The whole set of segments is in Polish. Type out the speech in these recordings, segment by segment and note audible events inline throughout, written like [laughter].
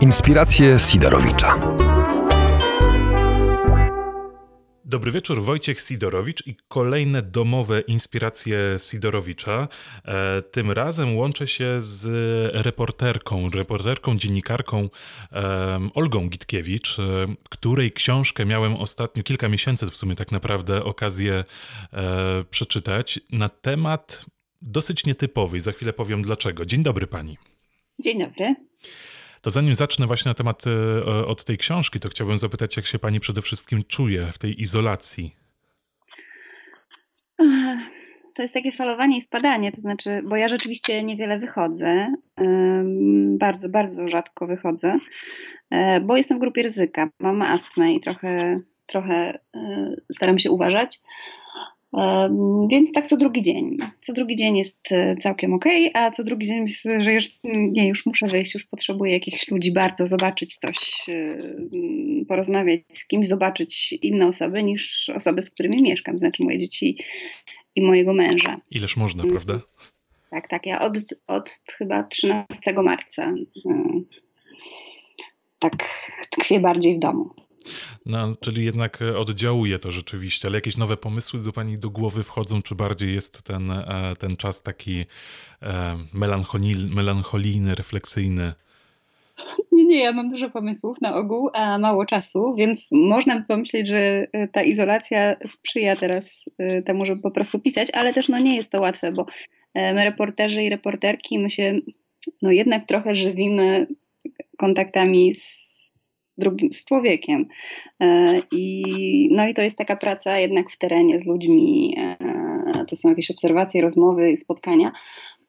Inspiracje Sidorowicza. Dobry wieczór, Wojciech Sidorowicz i kolejne domowe inspiracje Sidorowicza. E, tym razem łączę się z reporterką, reporterką, dziennikarką Olgą Gitkiewicz, e, której książkę miałem ostatnio, kilka miesięcy w sumie tak naprawdę, okazję e, przeczytać na temat dosyć nietypowy. Za chwilę powiem dlaczego. Dzień dobry pani. Dzień dobry. To zanim zacznę właśnie na temat e, od tej książki, to chciałbym zapytać, jak się pani przede wszystkim czuje w tej izolacji? To jest takie falowanie i spadanie, to znaczy, bo ja rzeczywiście niewiele wychodzę, bardzo, bardzo rzadko wychodzę, e, bo jestem w grupie ryzyka. Mam astmę i trochę, trochę e, staram się uważać. Więc tak co drugi dzień. Co drugi dzień jest e, całkiem ok, a co drugi dzień myślę, że już, nie, już muszę wyjść, już potrzebuję jakichś ludzi bardzo, zobaczyć coś, e, porozmawiać z kimś, zobaczyć inne osoby niż osoby, z którymi mieszkam, znaczy moje dzieci i mojego męża. Ileż można, mm. prawda? Tak, tak. Ja od, od chyba 13 marca e, tak tkwię bardziej w domu. No, czyli jednak e, oddziałuje to rzeczywiście, ale jakieś nowe pomysły do pani do głowy wchodzą, czy bardziej jest ten, e, ten czas taki e, melancholijny, refleksyjny? Nie, nie, ja mam dużo pomysłów na ogół, a mało czasu, więc można by pomyśleć, że ta izolacja sprzyja teraz temu, żeby po prostu pisać, ale też no nie jest to łatwe, bo my reporterzy i reporterki, my się no jednak trochę żywimy kontaktami z drugim, z człowiekiem. E, I, no i to jest taka praca jednak w terenie z ludźmi. E, to są jakieś obserwacje, rozmowy, spotkania.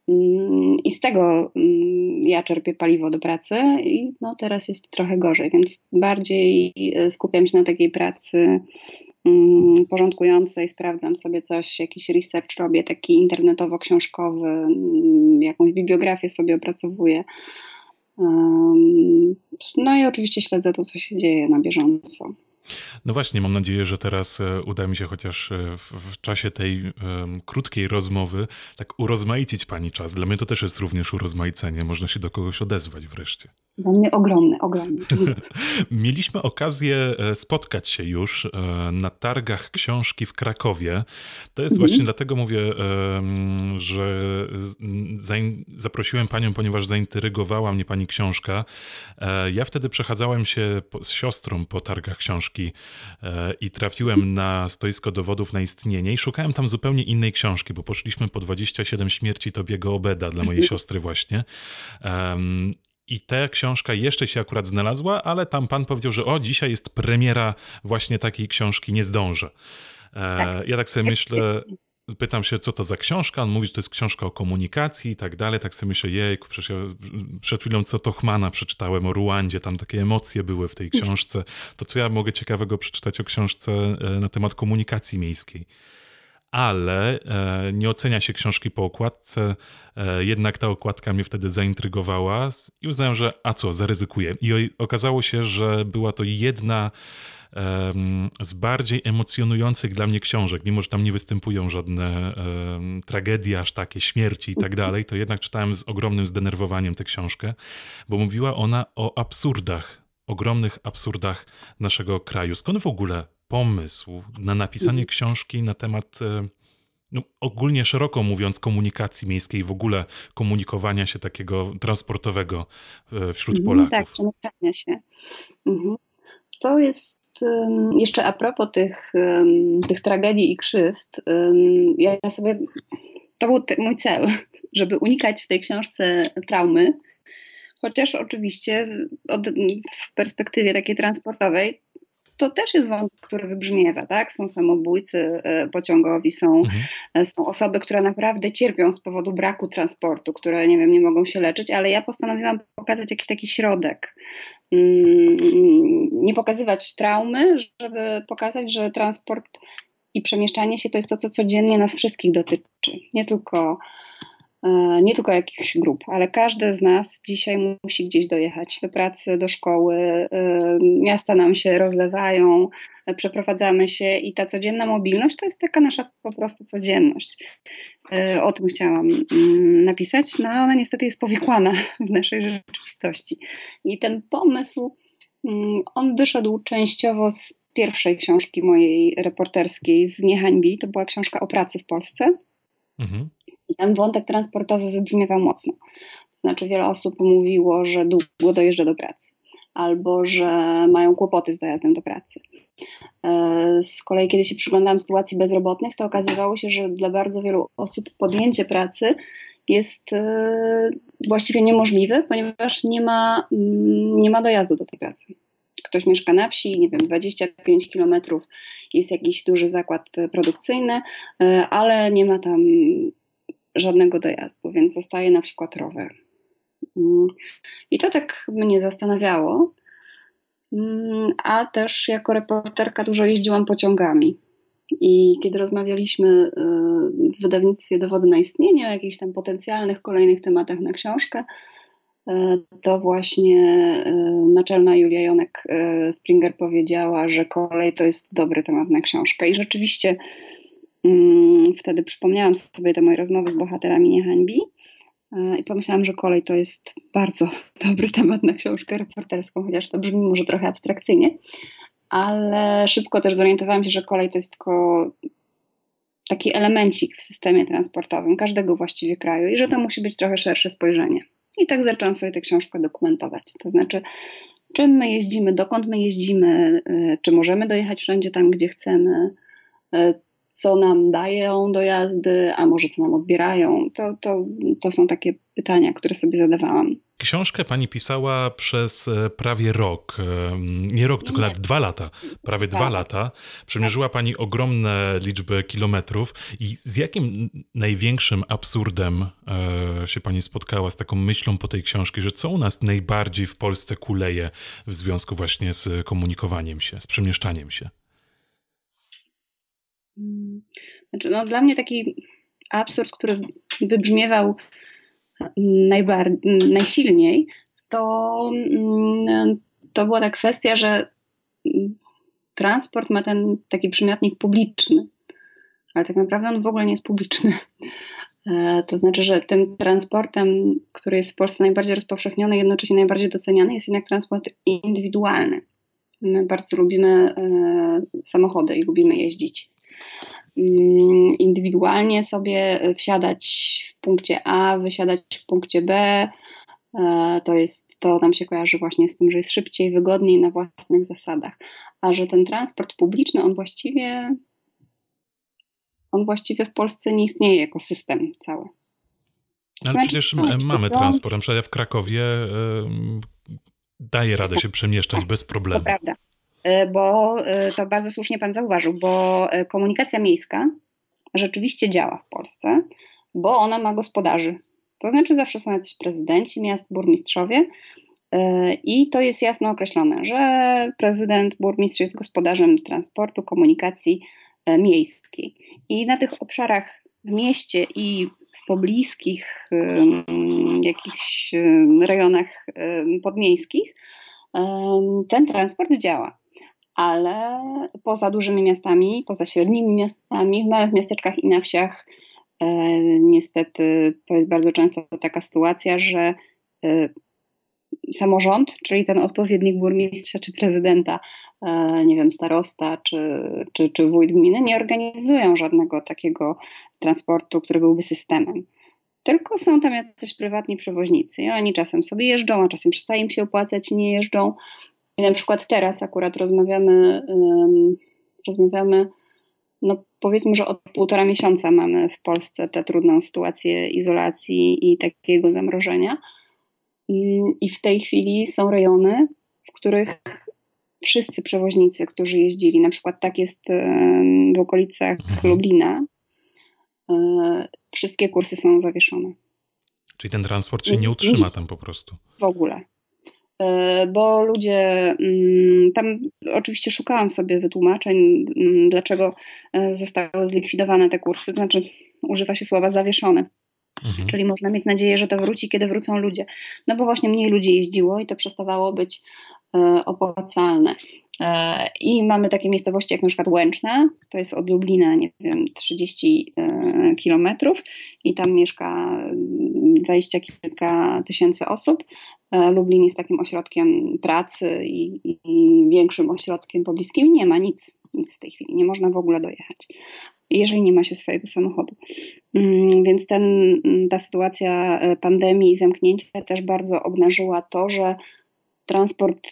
Mm, I z tego mm, ja czerpię paliwo do pracy i no teraz jest trochę gorzej, więc bardziej e, skupiam się na takiej pracy mm, porządkującej, sprawdzam sobie coś, jakiś research robię taki internetowo-książkowy, jakąś bibliografię sobie opracowuję. No i oczywiście śledzę to, co się dzieje na bieżąco. No właśnie, mam nadzieję, że teraz e, uda mi się chociaż e, w, w czasie tej um, krótkiej rozmowy tak urozmaicić pani czas. Dla mnie to też jest również urozmaicenie. Można się do kogoś odezwać wreszcie. Dla mnie ogromny, ogromny. [laughs] Mieliśmy okazję e, spotkać się już na targach książki w Krakowie. To jest mhm. właśnie dlatego mówię, że zaprosiłem panią, ponieważ zaintrygowała mnie pani książka. Ja wtedy przechadzałem się z siostrą po targach książki e, i trafiłem na stoisko dowodów na istnienie i szukałem tam zupełnie innej książki, bo poszliśmy po 27 śmierci Tobiego Obeda dla mojej siostry właśnie. I ta książka jeszcze się akurat znalazła, ale tam pan powiedział, że o, dzisiaj jest premiera właśnie takiej książki, nie zdążę. E, tak. Ja tak sobie myślę, pytam się, co to za książka. On mówi, że to jest książka o komunikacji i tak dalej. Tak sobie myślę, jejku, przecież ja przed chwilą co Tochmana przeczytałem o Ruandzie, tam takie emocje były w tej książce. To co ja mogę ciekawego przeczytać o książce e, na temat komunikacji miejskiej. Ale e, nie ocenia się książki po okładce, e, jednak ta okładka mnie wtedy zaintrygowała i uznałem, że a co, zaryzykuję. I okazało się, że była to jedna z bardziej emocjonujących dla mnie książek, mimo że tam nie występują żadne um, tragedie aż takie, śmierci i tak dalej, to jednak czytałem z ogromnym zdenerwowaniem tę książkę, bo mówiła ona o absurdach, ogromnych absurdach naszego kraju. Skąd w ogóle pomysł na napisanie mhm. książki na temat no, ogólnie szeroko mówiąc, komunikacji miejskiej, w ogóle komunikowania się takiego transportowego e, wśród mhm, Polaków. Tak, przemieszczania się. Mhm. To jest jeszcze a propos tych, tych tragedii i krzywd, ja sobie, to był mój cel, [laughs] żeby unikać w tej książce traumy, chociaż oczywiście od, w perspektywie takiej transportowej to też jest wątek, który wybrzmiewa, tak? Są samobójcy e, pociągowi, są, mhm. E, są osoby, które naprawdę cierpią z powodu braku transportu, które, nie wiem, nie mogą się leczyć, ale ja postanowiłam pokazać jakiś taki środek. Mm, nie pokazywać traumy, żeby pokazać, że transport i przemieszczanie się to jest to, co codziennie nas wszystkich dotyczy. Nie tylko nie tylko jakichś grup, ale każdy z nas dzisiaj musi gdzieś dojechać do pracy, do szkoły. E, miasta nam się rozlewają, e, przeprowadzamy się i ta codzienna mobilność to jest taka nasza po prostu codzienność. O tym chciałam mm, napisać, no ona niestety jest powikłana [laughs] w naszej rzeczywistości. I ten pomysł, mm, on wyszedł częściowo z pierwszej książki mojej reporterskiej z Niehańbi. To była książka o pracy w Polsce. Mhm. I tam wątek transportowy wybrzmiewał mocno. To znaczy, wiele osób mówiło, że długo dojeżdża do pracy, albo że mają kłopoty z dojazdem do pracy. E, z kolei, kiedy się przyglądałam sytuacji bezrobotnych, to okazywało się, że dla bardzo wielu osób podjęcie pracy jest e, właściwie niemożliwe, ponieważ nie ma, mm, nie ma dojazdu do tej pracy ktoś mieszka na wsi, nie wiem, 25 kilometrów jest jakiś duży zakład produkcyjny, e, ale nie ma tam żadnego dojazdu, więc zostaje na przykład rower. Mm, I to tak mnie zastanawiało. Mm, a też jako reporterka dużo jeździłam pociągami. I kiedy rozmawialiśmy e, w wydawnictwie Dowody na istnienie o jakichś tam potencjalnych kolejnych tematach na książkę, e, to właśnie e, naczelna Julia Jonek Springer powiedziała, że kolej to jest dobry temat na książkę. I rzeczywiście wtedy przypomniałam sobie te moje rozmowy z bohaterami Niehańbi e, i pomyślałam, że kolej to jest bardzo [laughs] dobry temat na książkę reporterską, chociaż to brzmi może trochę abstrakcyjnie, ale szybko też zorientowałam się, że kolej to jest tylko taki elemencik w systemie transportowym każdego właściwie kraju i że to musi być trochę szersze spojrzenie. I tak zaczęłam sobie tę książkę dokumentować. To znaczy, czym my jeździmy, dokąd my jeździmy, e, czy możemy dojechać wszędzie tam, gdzie chcemy, e, co nam dają do jazdy, a może co nam odbierają. To, to, to są takie pytania, które sobie zadawałam. Książkę pani pisała przez e, prawie rok. Nie rok, tylko nawet dwa lata. Prawie dwa tak. lata. Przemierzyła pani ogromne liczby kilometrów. I z jakim największym absurdem e, się pani spotkała z taką myślą po tej książce, że co u nas najbardziej w Polsce kuleje w związku właśnie z komunikowaniem się, z przemieszczaniem się? Znaczy, no, dla mnie taki absurd, który wybrzmiewał najbar- najsilniej, to, mm, to była ta kwestia, że transport ma ten taki przymiotnik publiczny, ale tak naprawdę on w ogóle nie jest publiczny. E, to znaczy, że tym transportem, który jest w Polsce najbardziej rozpowszechniony, jednocześnie najbardziej doceniany, jest jednak transport indywidualny. My bardzo lubimy e, samochody i lubimy jeździć. Mm, indywidualnie sobie wsiadać w punkcie A, wysiadać w punkcie B. E, to jest, to nam się kojarzy właśnie z tym, że jest szybciej, wygodniej na własnych zasadach. A że ten transport publiczny, on właściwie on właściwie w Polsce nie istnieje jako system cały. Ale znaczy, przecież mamy transport. Na przykład w Krakowie daje radę się przemieszczać bez problemu. To prawda. E, bo e, to bardzo słusznie Pan zauważył, bo e, komunikacja miejska rzeczywiście działa w Polsce, bo ona ma gospodarzy. To znaczy zawsze są jacyś prezydenci miast, burmistrzowie i to jest jasno określone, że prezydent, burmistrz jest gospodarzem transportu, komunikacji miejskiej. I na tych obszarach w mieście i w pobliskich jakichś rejonach podmiejskich ten transport działa ale poza dużymi miastami, poza średnimi miastami, w małych miasteczkach i na wsiach e, niestety to jest bardzo często taka sytuacja, że e, samorząd, czyli ten odpowiednik burmistrza czy prezydenta, e, nie wiem, starosta czy, czy, czy wójt gminy, nie organizują żadnego takiego transportu, który byłby systemem. Tylko są tam jacyś prywatni przewoźnicy i oni czasem sobie jeżdżą, a czasem przestaje im się opłacać i nie jeżdżą. I na przykład teraz akurat rozmawiamy, rozmawiamy, no powiedzmy, że od półtora miesiąca mamy w Polsce tę trudną sytuację izolacji i takiego zamrożenia. I w tej chwili są rejony, w których wszyscy przewoźnicy, którzy jeździli, na przykład tak jest w okolicach mhm. Lublina, e, wszystkie kursy są zawieszone. Czyli ten transport się nie utrzyma tam po prostu. W ogóle. E, bo ludzie mm, tam oczywiście szukałam sobie wytłumaczeń, mm, dlaczego e, zostały zlikwidowane te kursy, znaczy używa się słowa zawieszone. Mhm. Czyli można mieć nadzieję, że to wróci, kiedy wrócą ludzie. No bo właśnie mniej ludzi jeździło i to przestawało być e, opłacalne. E, I mamy takie miejscowości jak na przykład Łęczna, to jest od Lublina, nie wiem, 30 e, kilometrów i tam mieszka 20 kilka tysięcy osób. E, Lublin jest takim ośrodkiem pracy i, i większym ośrodkiem pobliskim. Nie ma nic, nic w tej chwili, nie można w ogóle dojechać jeżeli nie ma się swojego samochodu. Mm, więc ten, ta sytuacja pandemii i zamknięcia też bardzo obnażyła to, że transport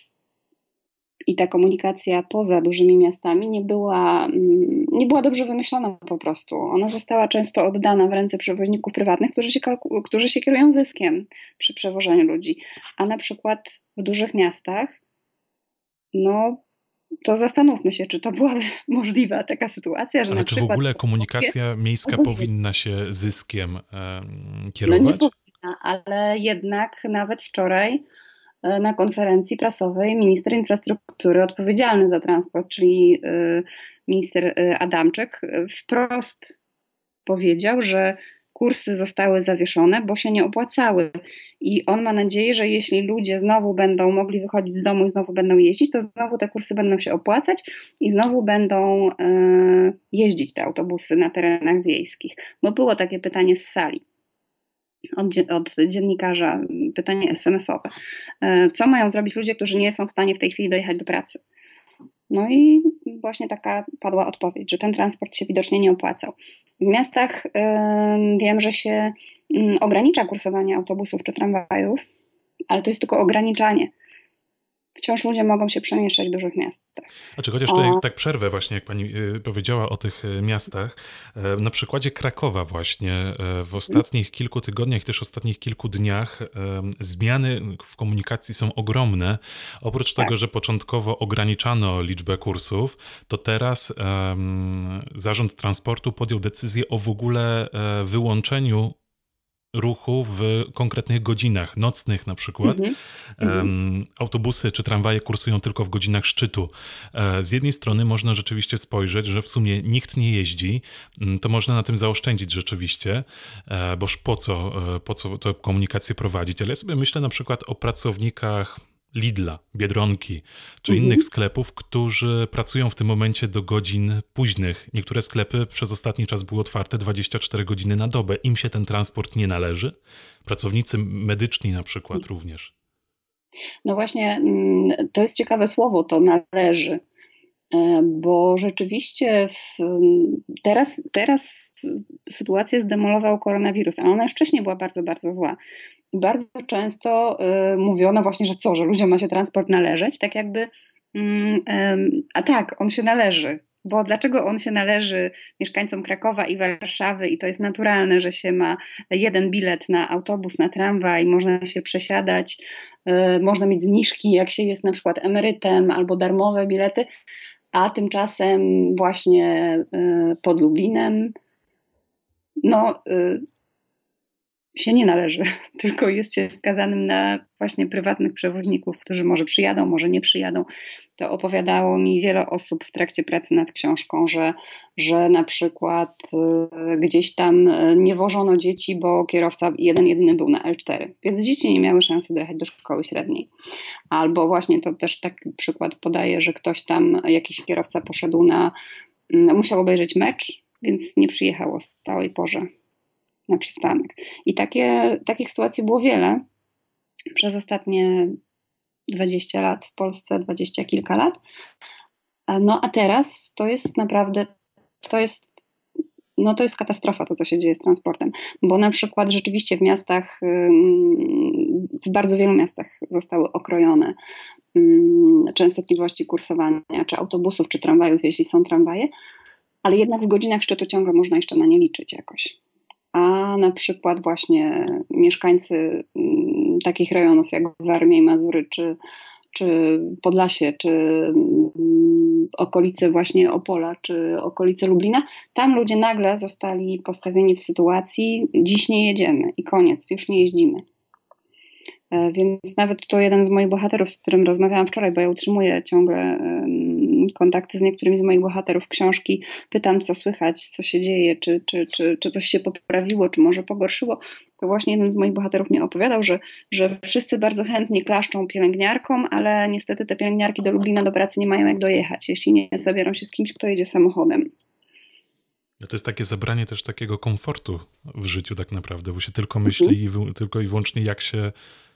i ta komunikacja poza dużymi miastami nie była, mm, nie była dobrze wymyślona po prostu. Ona została często oddana w ręce przewoźników prywatnych, którzy się, którzy się kierują zyskiem przy przewożeniu ludzi. A na przykład w dużych miastach, no to zastanówmy się, czy to byłaby [laughs] możliwa taka sytuacja, że Ale na czy przykład... w ogóle komunikacja [laughs] miejska powinna się zyskiem um, kierować? No nie powinna, ale jednak nawet wczoraj na konferencji prasowej minister infrastruktury odpowiedzialny za transport, czyli e, minister e, Adamczyk, wprost powiedział, że kursy zostały zawieszone, bo się nie opłacały. I on ma nadzieję, że jeśli ludzie znowu będą mogli wychodzić z domu i znowu będą jeździć, to znowu te kursy będą się opłacać i znowu będą jeździć te autobusy na terenach wiejskich. Bo było takie pytanie z sali od, dziennikarza, pytanie SMS-owe. E, co mają zrobić ludzie, którzy nie są w stanie w tej chwili dojechać do pracy? No i właśnie taka padła odpowiedź, że ten transport się widocznie nie opłacał. W miastach wiem, że się y, ogranicza kursowanie autobusów czy tramwajów, ale to jest tylko ograniczanie wciąż ludzie mogą się przemieszczać w dużych miastach. Znaczy, chociaż tutaj tak przerwę właśnie, jak pani y, powiedziała o tych y, miastach, e, na przykładzie Krakowa właśnie e, w ostatnich kilku tygodniach, też ostatnich kilku dniach e, zmiany w komunikacji są ogromne. Oprócz tak. tego, że początkowo ograniczano liczbę kursów, to teraz Zarząd Transportu podjął decyzję o w ogóle wyłączeniu ruchu w konkretnych godzinach, nocnych na przykład. Mm -hmm. Autobusy czy tramwaje kursują tylko w godzinach szczytu. E, z jednej strony można rzeczywiście spojrzeć, że w sumie nikt nie jeździ, mm, to można na tym zaoszczędzić rzeczywiście, e, boż po co, e, po co tę komunikację prowadzić, ale ja sobie myślę na przykład o pracownikach Lidla, Biedronki czy mhm. innych sklepów, którzy pracują w tym momencie do godzin późnych. Niektóre sklepy przez ostatni czas były otwarte 24 godziny na dobę. Im się ten transport nie należy. Pracownicy medyczni na przykład mhm. również. No właśnie, mm, to jest ciekawe słowo, to należy e, bo rzeczywiście w, teraz, teraz sytuację zdemolował koronawirus, ale ona już wcześniej była bardzo, bardzo zła bardzo często y, mówiono właśnie, że co, że ludziom ma się transport należeć, tak jakby, y, y, a tak, on się należy. Bo dlaczego on się należy mieszkańcom Krakowa i Warszawy? I to jest naturalne, że się ma jeden bilet na autobus, na tramwaj, można się przesiadać, y, można mieć zniżki, jak się jest na przykład emerytem albo darmowe bilety, a tymczasem właśnie y, pod Lublinem no, y, się nie należy, [laughs] tylko jest się skazanym na właśnie prywatnych przewoźników, którzy może przyjadą, może nie przyjadą. To opowiadało mi wiele osób w trakcie pracy nad książką, że, że na przykład y, gdzieś tam y, nie wożono dzieci, bo kierowca jeden jedyny był na L4, więc dzieci nie miały szansy dojechać do szkoły średniej. Albo właśnie to też taki przykład podaje, że ktoś tam, jakiś kierowca poszedł na, mm, musiał obejrzeć mecz, więc nie przyjechał o stałej porze na przystanek. I takie, takich sytuacji było wiele przez ostatnie 20 lat w Polsce, 20 kilka lat. No a teraz to jest naprawdę, to jest, no to jest katastrofa to, co się dzieje z transportem, bo na przykład rzeczywiście w miastach, w bardzo wielu miastach zostały okrojone częstotliwości kursowania, czy autobusów, czy tramwajów, jeśli są tramwaje, ale jednak w godzinach szczytu ciągle można jeszcze na nie liczyć jakoś na przykład właśnie mieszkańcy mm, takich rejonów jak Warmia i Mazury, czy, czy Podlasie, czy mm, okolice właśnie Opola, czy okolice Lublina, tam ludzie nagle zostali postawieni w sytuacji, dziś nie jedziemy i koniec, już nie jeździmy. E, więc nawet to jeden z moich bohaterów, z którym rozmawiałam wczoraj, bo ja utrzymuję ciągle kontakty z niektórymi z moich bohaterów książki, pytam, co słychać, co się dzieje, czy, czy, czy, czy coś się poprawiło, czy może pogorszyło, to właśnie jeden z moich bohaterów mi opowiadał, że, że wszyscy bardzo chętnie klaszczą pielęgniarkom, ale niestety te pielęgniarki do Lublina do pracy nie mają jak dojechać, jeśli nie zabiorą się z kimś, kto jedzie samochodem. To jest takie zabranie też takiego komfortu w życiu tak naprawdę, bo się tylko myśli mhm. tylko i wyłącznie jak się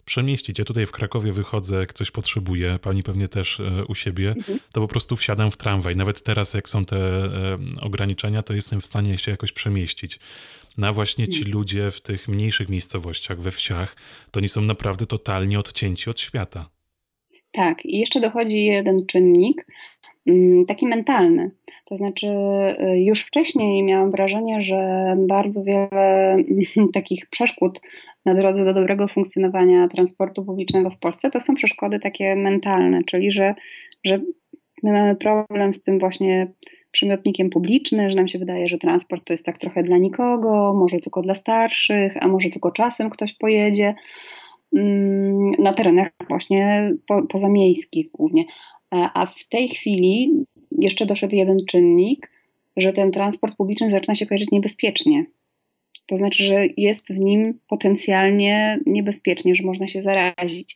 przemieścić. Ja tutaj w Krakowie wychodzę, jak coś potrzebuję, pani pewnie też e, u siebie, mhm. to po prostu wsiadam w tramwaj. Nawet teraz, jak są te e, ograniczenia, to jestem w stanie się jakoś przemieścić. Na no właśnie ci mhm. ludzie w tych mniejszych miejscowościach, we wsiach, to nie są naprawdę totalnie odcięci od świata. Tak, i jeszcze dochodzi jeden czynnik, taki mentalny. To znaczy, y, już wcześniej miałam wrażenie, że bardzo wiele [laughs] takich przeszkód na drodze do dobrego funkcjonowania transportu publicznego w Polsce to są przeszkody takie mentalne, czyli że, że my mamy problem z tym właśnie przymiotnikiem publicznym, że nam się wydaje, że transport to jest tak trochę dla nikogo, może tylko dla starszych, a może tylko czasem ktoś pojedzie mm, na terenach właśnie po, pozamiejskich głównie. A w tej chwili jeszcze doszedł jeden czynnik, że ten transport publiczny zaczyna się kojarzyć niebezpiecznie. To znaczy, że jest w nim potencjalnie niebezpiecznie, że można się zarazić.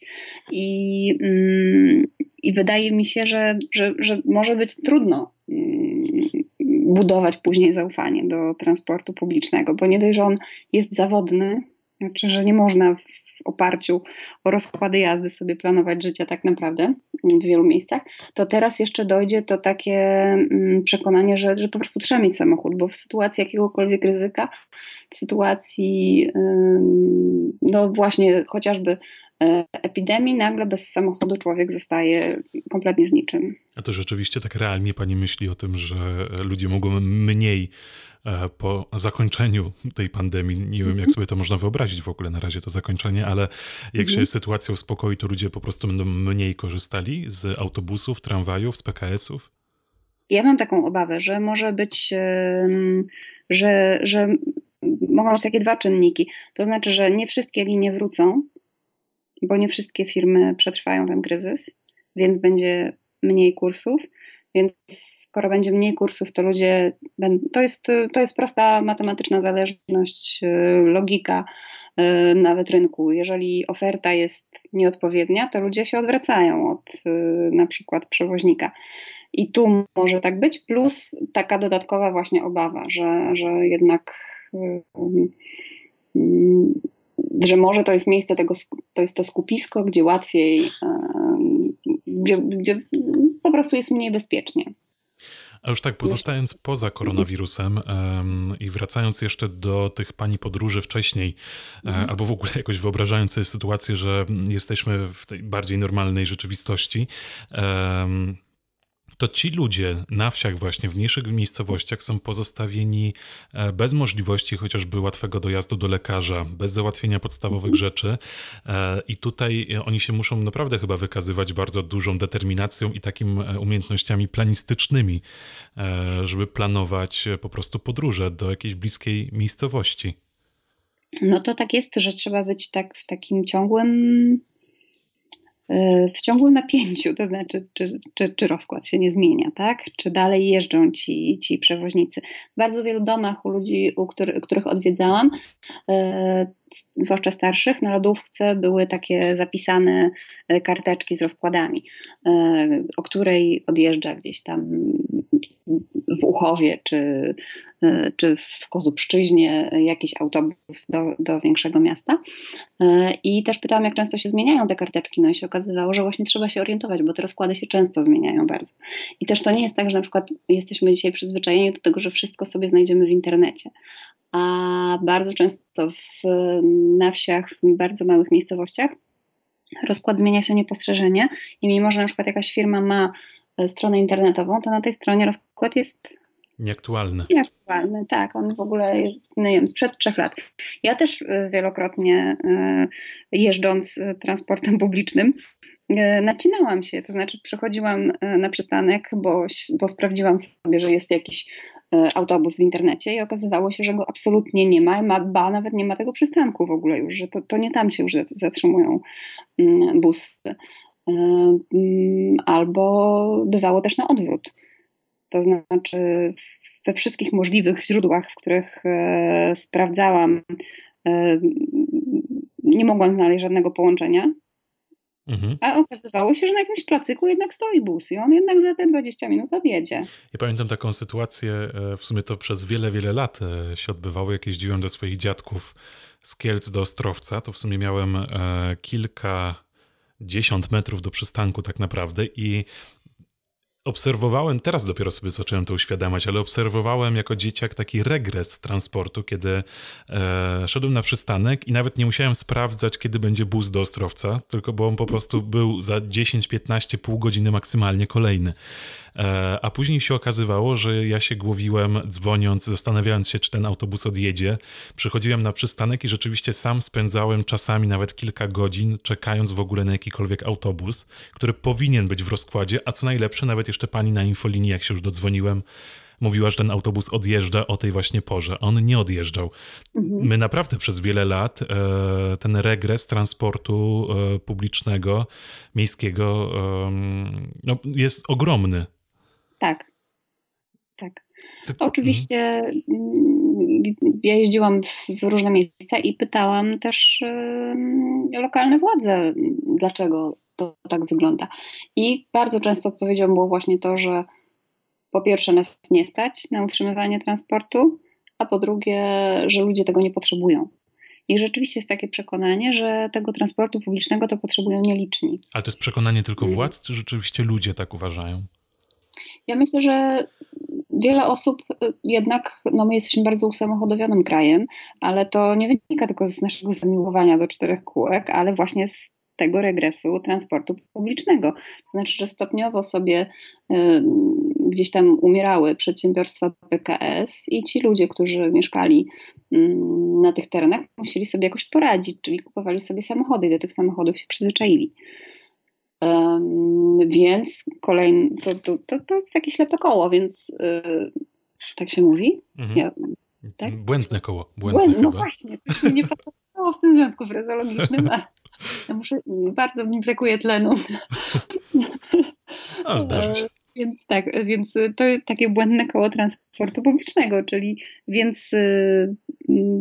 I, mm, i wydaje mi się, że, że, że może być trudno mm, budować później zaufanie do transportu publicznego, bo nie dość, że on jest zawodny, znaczy, że nie można w oparciu o rozkłady jazdy sobie planować życia tak naprawdę w wielu miejscach, to teraz jeszcze dojdzie to takie mm, przekonanie, że, że po prostu trzeba mieć samochód, bo w sytuacji jakiegokolwiek ryzyka, w sytuacji no właśnie chociażby e, epidemii, nagle bez samochodu człowiek zostaje kompletnie z niczym. A to rzeczywiście tak realnie pani myśli o tym, że ludzie mogą mniej po zakończeniu tej pandemii. Nie wiem, jak sobie to można wyobrazić w ogóle na razie to zakończenie, ale jak się mhm. sytuacja uspokoi, to ludzie po prostu będą mniej korzystali z autobusów, tramwajów, z PKS-ów? Ja mam taką obawę, że może być, że, że mogą być takie dwa czynniki. To znaczy, że nie wszystkie linie wrócą, bo nie wszystkie firmy przetrwają ten kryzys, więc będzie mniej kursów. Więc skoro będzie mniej kursów, to ludzie. To jest, to jest prosta matematyczna zależność, y, logika y, nawet rynku. Jeżeli oferta jest nieodpowiednia, to ludzie się odwracają od y, na przykład przewoźnika. I tu może tak być, plus taka dodatkowa właśnie obawa, że, że jednak że może to jest miejsce tego, to jest to skupisko, gdzie łatwiej, gdzie, gdzie po prostu jest mniej bezpiecznie. A już tak pozostając poza koronawirusem um, i wracając jeszcze do tych pani podróży wcześniej, e, mhm. albo w ogóle jakoś wyobrażając sobie sytuację, że jesteśmy w tej bardziej normalnej rzeczywistości, um, to ci ludzie na wsiach, właśnie w mniejszych miejscowościach, są pozostawieni e, bez możliwości chociażby łatwego dojazdu do lekarza, bez załatwienia podstawowych mhm. rzeczy. E, I tutaj oni się muszą naprawdę chyba wykazywać bardzo dużą determinacją i takimi e, umiejętnościami planistycznymi, żeby planować po prostu podróże do jakiejś bliskiej miejscowości. No to tak jest, że trzeba być tak w takim ciągłym w ciągłym napięciu, to znaczy, czy, czy, czy rozkład się nie zmienia, tak? Czy dalej jeżdżą ci, ci przewoźnicy. W bardzo wielu domach u ludzi, u który, których odwiedzałam, e, zwłaszcza starszych, na lodówce były takie zapisane e, karteczki z rozkładami, e, o której odjeżdża gdzieś tam w Uchowie czy, e, czy w Kozubszczyźnie jakiś autobus do, do większego miasta. I też pytałam, jak często się zmieniają te karteczki, no i się okazywało, że właśnie trzeba się orientować, bo te rozkłady się często zmieniają bardzo. I też to nie jest tak, że na przykład jesteśmy dzisiaj przyzwyczajeni do tego, że wszystko sobie znajdziemy w internecie, a bardzo często w, na wsiach, w bardzo małych miejscowościach rozkład zmienia się niepostrzeżenie i mimo, że na przykład jakaś firma ma e, stronę internetową, to na tej stronie rozkład jest Nieaktualny. Nieaktualny, tak. On w ogóle jest, nie wiem, sprzed trzech lat. Ja też e, wielokrotnie e, jeżdżąc transportem publicznym nacinałam się, to znaczy przychodziłam e, na przystanek, bo, bo sprawdziłam sobie, że jest jakiś e, autobus w internecie i okazywało się, że go absolutnie nie ma, ma ba, nawet nie ma tego przystanku w ogóle już, że to, to nie tam się już zatrzymują mm, busy. albo bywało też na odwrót. To znaczy, we wszystkich możliwych źródłach, w których e, sprawdzałam, e, nie mogłam znaleźć żadnego połączenia. Mhm. A okazywało się, że na jakimś placyku jednak stoi bus i on jednak za te 20 minut odjedzie. Ja pamiętam taką sytuację, e, w sumie to przez wiele, wiele lat się odbywało, jak jeździłem do swoich dziadków z Kielc do Ostrowca, to w sumie miałem kilka dziesiąt metrów do przystanku tak naprawdę i obserwowałem, teraz dopiero sobie zacząłem to uświadamiać, ale obserwowałem jako dzieciak taki regres transportu, kiedy e, szedłem na przystanek i nawet nie musiałem sprawdzać, kiedy będzie bus do Ostrowca, tylko bo on po prostu był za 10-15, pół godziny maksymalnie kolejny. E, a później się okazywało, że ja się głowiłem dzwoniąc, zastanawiając się, czy ten autobus odjedzie. Przychodziłem na przystanek i rzeczywiście sam spędzałem czasami nawet kilka godzin, czekając w ogóle na jakikolwiek autobus, który powinien być w rozkładzie, a co najlepsze, nawet jeszcze pani na infolinii, jak się już dodzwoniłem, mówiła, że ten autobus odjeżdża o tej właśnie porze. On nie odjeżdżał. Mhm. My naprawdę przez wiele lat e, ten regres transportu e, publicznego, miejskiego no, jest ogromny. Tak. Tak. Oczywiście mm, ja jeździłam w różne miejsca i pytałam też lokalne władze, dlaczego to tak wygląda. I bardzo często odpowiedzią było właśnie to, że po pierwsze nas nie stać na utrzymywanie transportu, a po drugie, że ludzie tego nie potrzebują. I rzeczywiście jest takie przekonanie, że tego transportu publicznego to potrzebują nieliczni. Ale to jest przekonanie tylko władz, czy rzeczywiście ludzie tak uważają? Ja myślę, że wiele osób y, jednak, no my jesteśmy bardzo usamochodowionym krajem, ale to nie wynika tylko z naszego zamiłowania do czterech kółek, ale właśnie z tego regresu transportu publicznego. To znaczy, że stopniowo sobie y, gdzieś tam umierały przedsiębiorstwa PKS i ci ludzie, którzy mieszkali y, na tych terenach, musieli sobie jakoś poradzić, czyli kupowali sobie samochody i do tych samochodów się przyzwyczaili. Więc kolejny, to, to, to, to jest takie ślepe koło, więc yy, tak się mówi. Mhm. Ja, tak? Błędne koło. Błędne Błęd, no właśnie, coś mi nie podobało w tym związku fryzologicznym. Ja muszę, bardzo mi brakuje tlenu. [laughs] A, zdarzy się. Więc tak, więc to takie błędne koło transportu publicznego, czyli więc y,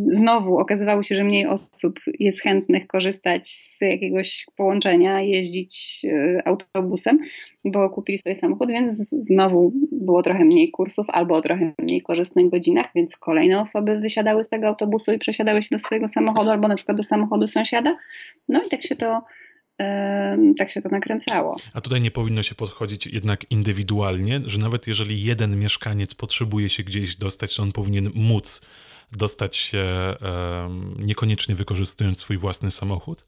znowu okazywało się, że mniej osób jest chętnych korzystać z jakiegoś połączenia, jeździć y, autobusem, bo kupili sobie samochód, więc znowu było trochę mniej kursów albo o trochę mniej korzystnych godzinach, więc kolejne osoby wysiadały z tego autobusu i przesiadały się do swojego samochodu albo na przykład do samochodu sąsiada. No i tak się to tak się to nakręcało. A tutaj nie powinno się podchodzić jednak indywidualnie, że nawet jeżeli jeden mieszkaniec potrzebuje się gdzieś dostać, to on powinien móc dostać się niekoniecznie wykorzystując swój własny samochód?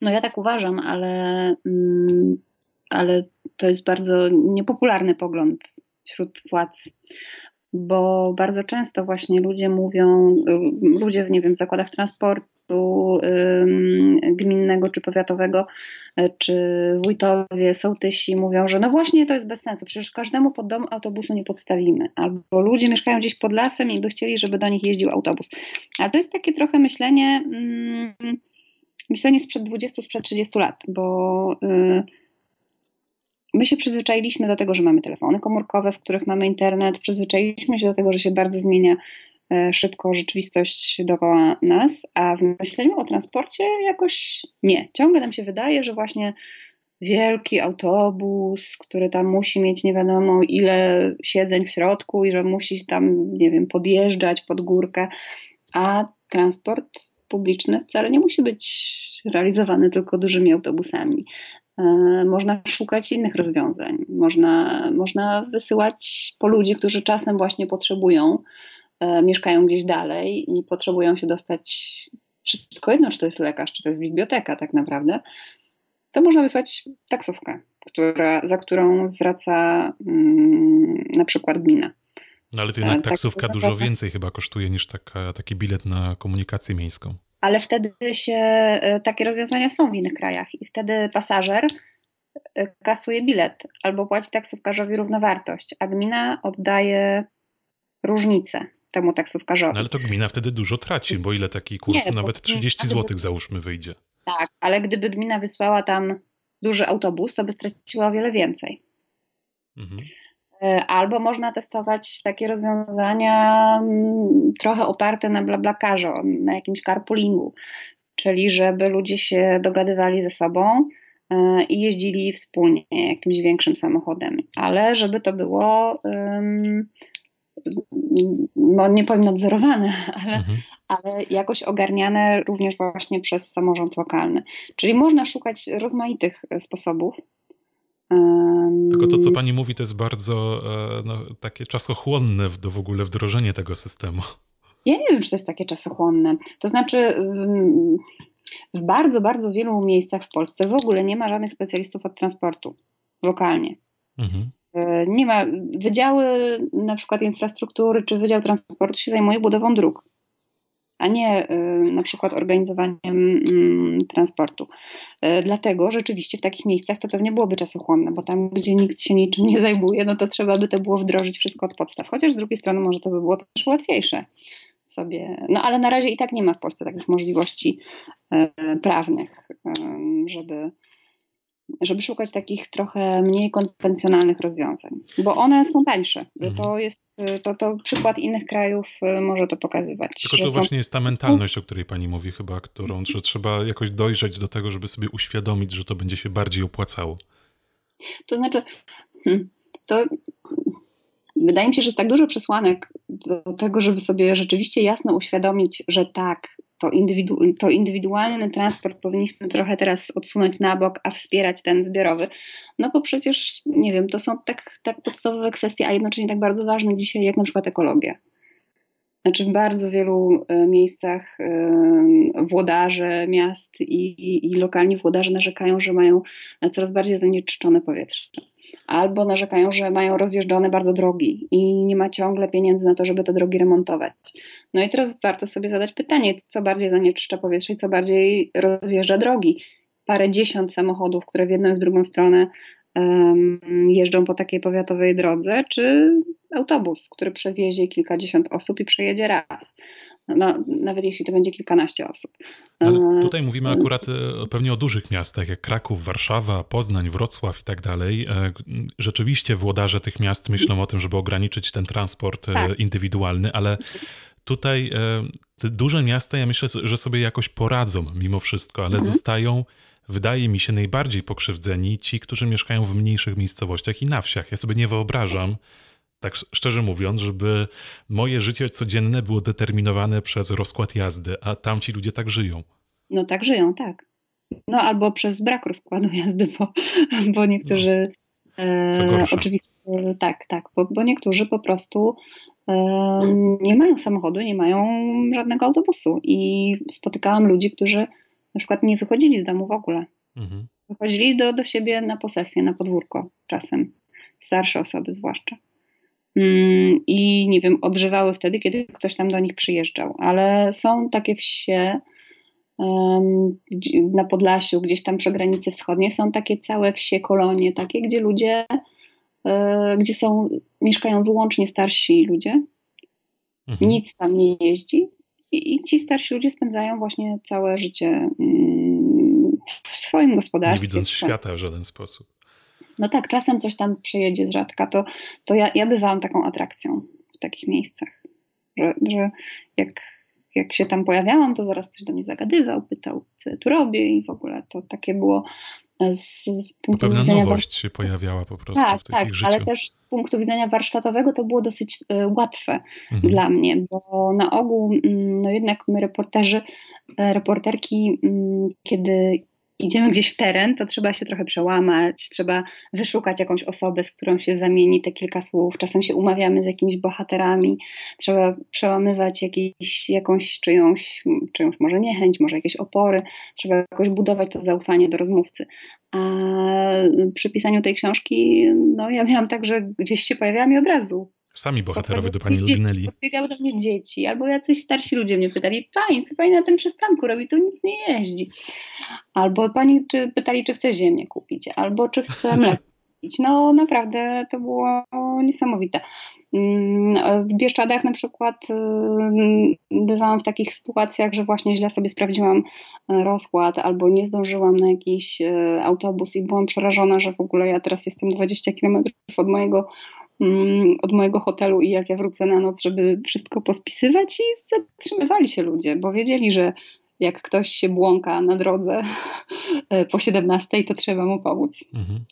No ja tak uważam, ale, mm, ale to jest bardzo niepopularny pogląd wśród władz bo bardzo często właśnie ludzie mówią, ludzie w, nie wiem, zakładach transportu, gminnego czy powiatowego, e, czy wójtowie, sołtysi mówią, że no właśnie to jest bez sensu, przecież każdemu pod dom autobusu nie podstawimy. Albo ludzie mieszkają gdzieś pod lasem i by chcieli, żeby do nich jeździł autobus. Ale to jest takie trochę myślenie, mm, myślenie sprzed 20, sprzed 30 lat, bo y, my się przyzwyczailiśmy do tego, że mamy telefony komórkowe, w których mamy internet, przyzwyczailiśmy się do tego, że się bardzo zmienia szybko rzeczywistość dookoła nas, a w myśleniu o transporcie jakoś nie. Ciągle nam się wydaje, że właśnie wielki autobus, który tam musi mieć nie wiadomo ile siedzeń w środku i że musi tam, nie wiem, podjeżdżać pod górkę, a transport publiczny wcale nie musi być realizowany tylko dużymi autobusami. E, można szukać innych rozwiązań. Można, można wysyłać po ludzi, którzy czasem właśnie potrzebują E, mieszkają gdzieś dalej i potrzebują się dostać, wszystko jedno, czy to jest lekarz, czy to jest biblioteka tak naprawdę, to można wysłać taksówkę, która, za którą zwraca mm, na przykład gmina. No ale to jednak e, taksówka dużo więcej chyba kosztuje niż taka, taki bilet na komunikację miejską. Ale wtedy się, e, takie rozwiązania są w innych krajach i wtedy pasażer kasuje bilet albo płaci taksówkarzowi równowartość, a gmina oddaje różnicę temu taksówkarzowi. No ale to gmina wtedy dużo traci, bo ile taki kurs, nie, nawet 30 zł załóżmy wyjdzie. Tak, ale gdyby gmina wysłała tam duży autobus, to by straciła o wiele więcej. Mhm. E, albo można testować takie rozwiązania mm, trochę oparte na blablakarze, na jakimś carpoolingu, czyli żeby ludzie się dogadywali ze sobą e, i jeździli wspólnie jakimś większym samochodem, ale żeby to było no nie powiem nadzorowane, [laughs] ale, mhm. ale jakoś ogarniane również właśnie przez samorząd lokalny. Czyli można szukać rozmaitych sposobów. Tylko to, co pani mówi, to jest bardzo e, no, takie czasochłonne do w ogóle wdrożenie tego systemu. Ja nie wiem, czy to jest takie czasochłonne. To znaczy, w bardzo, bardzo wielu miejscach w Polsce w ogóle nie ma żadnych specjalistów od transportu lokalnie. Mhm. E, nie ma. Wydziały na przykład infrastruktury czy Wydział Transportu się zajmuje budową dróg, a nie e, na przykład organizowaniem mm, transportu. E, dlatego rzeczywiście w takich miejscach to pewnie byłoby czasochłonne, bo tam, gdzie nikt się niczym nie zajmuje, no to trzeba by to było wdrożyć wszystko od podstaw. Chociaż z drugiej strony może to by było też łatwiejsze sobie. No ale na razie i tak nie ma w Polsce takich możliwości prawnych, żeby żeby szukać takich trochę mniej konwencjonalnych rozwiązań, bo one są tańsze. Mhm. To jest to, to przykład innych krajów y, może to pokazywać. Tylko to właśnie jest ta mentalność, o której pani mówi chyba, którą, że trzeba jakoś dojrzeć do tego, żeby sobie uświadomić, że to będzie się bardziej opłacało. To znaczy, hmm, to wydaje mi się, że jest tak dużo przesłanek do tego, żeby sobie rzeczywiście jasno uświadomić, że tak, to, indywidu to indywidualny transport powinniśmy trochę teraz odsunąć na bok, a wspierać ten zbiorowy. No bo przecież, nie wiem, to są tak, tak podstawowe kwestie, a jednocześnie tak bardzo ważne dzisiaj, jak na przykład ekologia. Znaczy w bardzo wielu e, miejscach e, włodarze miast i, i lokalni włodarze narzekają, że mają coraz bardziej zanieczyszczone powietrze albo narzekają, że mają rozjeżdżone bardzo drogi i nie ma ciągle pieniędzy na to, żeby te drogi remontować. No i teraz warto sobie zadać pytanie, co bardziej zanieczyszcza powietrze i co bardziej rozjeżdża drogi. Parę dziesiąt samochodów, które w jedną i w drugą stronę jeżdżą po takiej powiatowej drodze, czy autobus, który przewiezie kilkadziesiąt osób i przejedzie raz no, nawet jeśli to będzie kilkanaście osób. Ale e, tutaj mówimy akurat e, pewnie o dużych miastach, jak Kraków, Warszawa, Poznań, Wrocław i tak dalej. E, rzeczywiście włodarze tych miast myślą o tym, żeby ograniczyć ten transport tak. indywidualny, ale tutaj te duże miasta, ja myślę, że sobie jakoś poradzą mimo wszystko, ale mhm. zostają wydaje mi się, najbardziej pokrzywdzeni ci, którzy mieszkają w mniejszych miejscowościach i na wsiach. Ja sobie nie wyobrażam, tak szczerze mówiąc, żeby moje życie codzienne było determinowane przez rozkład jazdy, a tamci ludzie tak żyją. No tak żyją, tak. No albo przez brak rozkładu jazdy, bo, bo niektórzy. No. E, oczywiście tak, tak, bo, bo niektórzy po prostu e, nie mają samochodu, nie mają żadnego autobusu. I spotykałam ludzi, którzy na przykład nie wychodzili z domu w ogóle. Mhm. Wychodzili do, do siebie na posesję, na podwórko czasem. Starsze osoby zwłaszcza. Mm, i nie wiem, odżywały wtedy, kiedy ktoś tam do nich przyjeżdżał. Ale są takie wsie na Podlasiu, gdzieś tam przy granicy wschodniej, są takie całe wsie, kolonie takie, gdzie ludzie, e, gdzie są, mieszkają wyłącznie starsi ludzie. Mhm. Nic tam nie jeździ. I, I ci starsi ludzie spędzają właśnie całe życie mm, w swoim gospodarstwie. Nie widząc świata w żaden sposób. No tak, czasem coś tam przejedzie z rzadka, to, to ja, ja bywałam taką atrakcją w takich miejscach, że, że jak, jak się tam pojawiałam, to zaraz ktoś do mnie zagadywał, pytał, co ja tu robię i w ogóle to takie było z, z punktu Pewna widzenia... nowość się pojawiała po prostu tak, w tak, życiu. ale też z punktu widzenia warsztatowego to było dosyć y, łatwe mhm. dla mnie, bo na ogół mm, no jednak my reporterzy, e, reporterki, mm, kiedy idziemy gdzieś w teren, to trzeba się trochę przełamać, trzeba wyszukać jakąś osobę, z którą się zamieni te kilka słów. Czasem się umawiamy z jakimiś bohaterami, trzeba przełamywać jakieś, jakąś czyjąś, czyjąś może niechęć, może jakieś opory, trzeba jakoś budować to zaufanie do rozmówcy. A przy pisaniu tej książki, no ja miałam tak, że gdzieś się pojawiałam i od razu Sami bohaterowie do pani lgnęli. Podbiegały do mnie dzieci, albo jacyś starsi ludzie mnie pytali, pani, co pani na tym przystanku robi, tu nic nie jeździ. Albo pani czy, pytali, czy chce ziemię kupić, albo czy chce [laughs] mleko kupić. No naprawdę to było niesamowite. Mm, w Bieszczadach na przykład bywałam w takich sytuacjach, że właśnie źle sobie sprawdziłam rozkład albo nie zdążyłam na jakiś autobus i byłam przerażona, że w ogóle ja teraz jestem 20 km od mojego Mm, od mojego hotelu i jak ja wrócę na noc, żeby wszystko pospisywać i zatrzymywali się ludzie, bo wiedzieli, że jak ktoś się błąka na drodze [laughs] po 17, to trzeba mu pomóc. Mhm.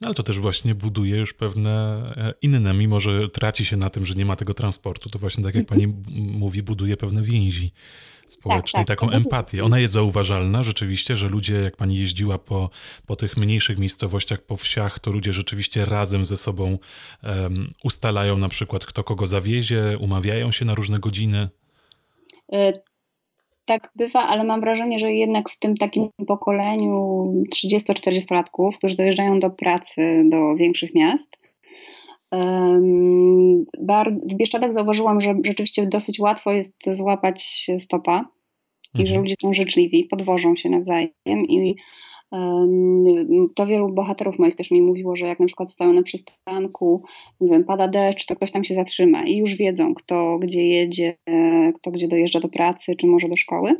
No ale to też właśnie buduje już pewne e, inne, mimo że traci się na tym, że nie ma tego transportu, to właśnie tak jak pani mówi, buduje pewne więzi społecznej, tak, tak, taką empatię. Ona jest zauważalna rzeczywiście, że ludzie, jak pani jeździła po, po tych mniejszych miejscowościach, po wsiach, to ludzie rzeczywiście razem ze sobą um, ustalają na przykład, kto kogo zawiezie, umawiają się na różne godziny. Tak bywa, ale mam wrażenie, że jednak w tym takim pokoleniu 30-40-latków, którzy dojeżdżają do pracy do większych miast, w Bieszczadach zauważyłam, że rzeczywiście dosyć łatwo jest złapać stopa i że mhm. ludzie są życzliwi, podwożą się nawzajem i to wielu bohaterów moich też mi mówiło, że jak na przykład stoją na przystanku, nie wiem, pada deszcz, to ktoś tam się zatrzyma i już wiedzą, kto gdzie jedzie, kto gdzie dojeżdża do pracy, czy może do szkoły.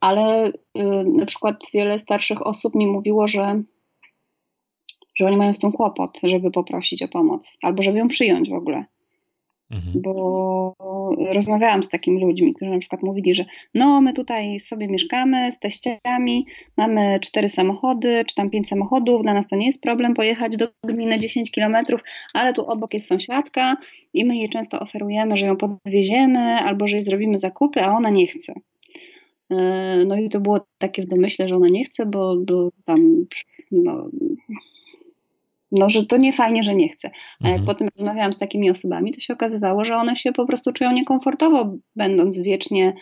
Ale y, na przykład wiele starszych osób mi mówiło, że że oni mają z tym kłopot, żeby poprosić o pomoc, albo żeby ją przyjąć w ogóle. Mhm. Bo rozmawiałam z takimi ludźmi, którzy na przykład mówili, że no my tutaj sobie mieszkamy z teściami, mamy cztery samochody, czy tam pięć samochodów, dla nas to nie jest problem pojechać do gminy 10 kilometrów, ale tu obok jest sąsiadka i my jej często oferujemy, że ją podwieziemy albo że jej zrobimy zakupy, a ona nie chce. E, no i to było takie w domyśle, że ona nie chce, bo, bo tam no, no, że to nie fajnie, że nie chce. A jak mhm. potem rozmawiałam z takimi osobami, to się okazywało, że one się po prostu czują niekomfortowo, będąc wiecznie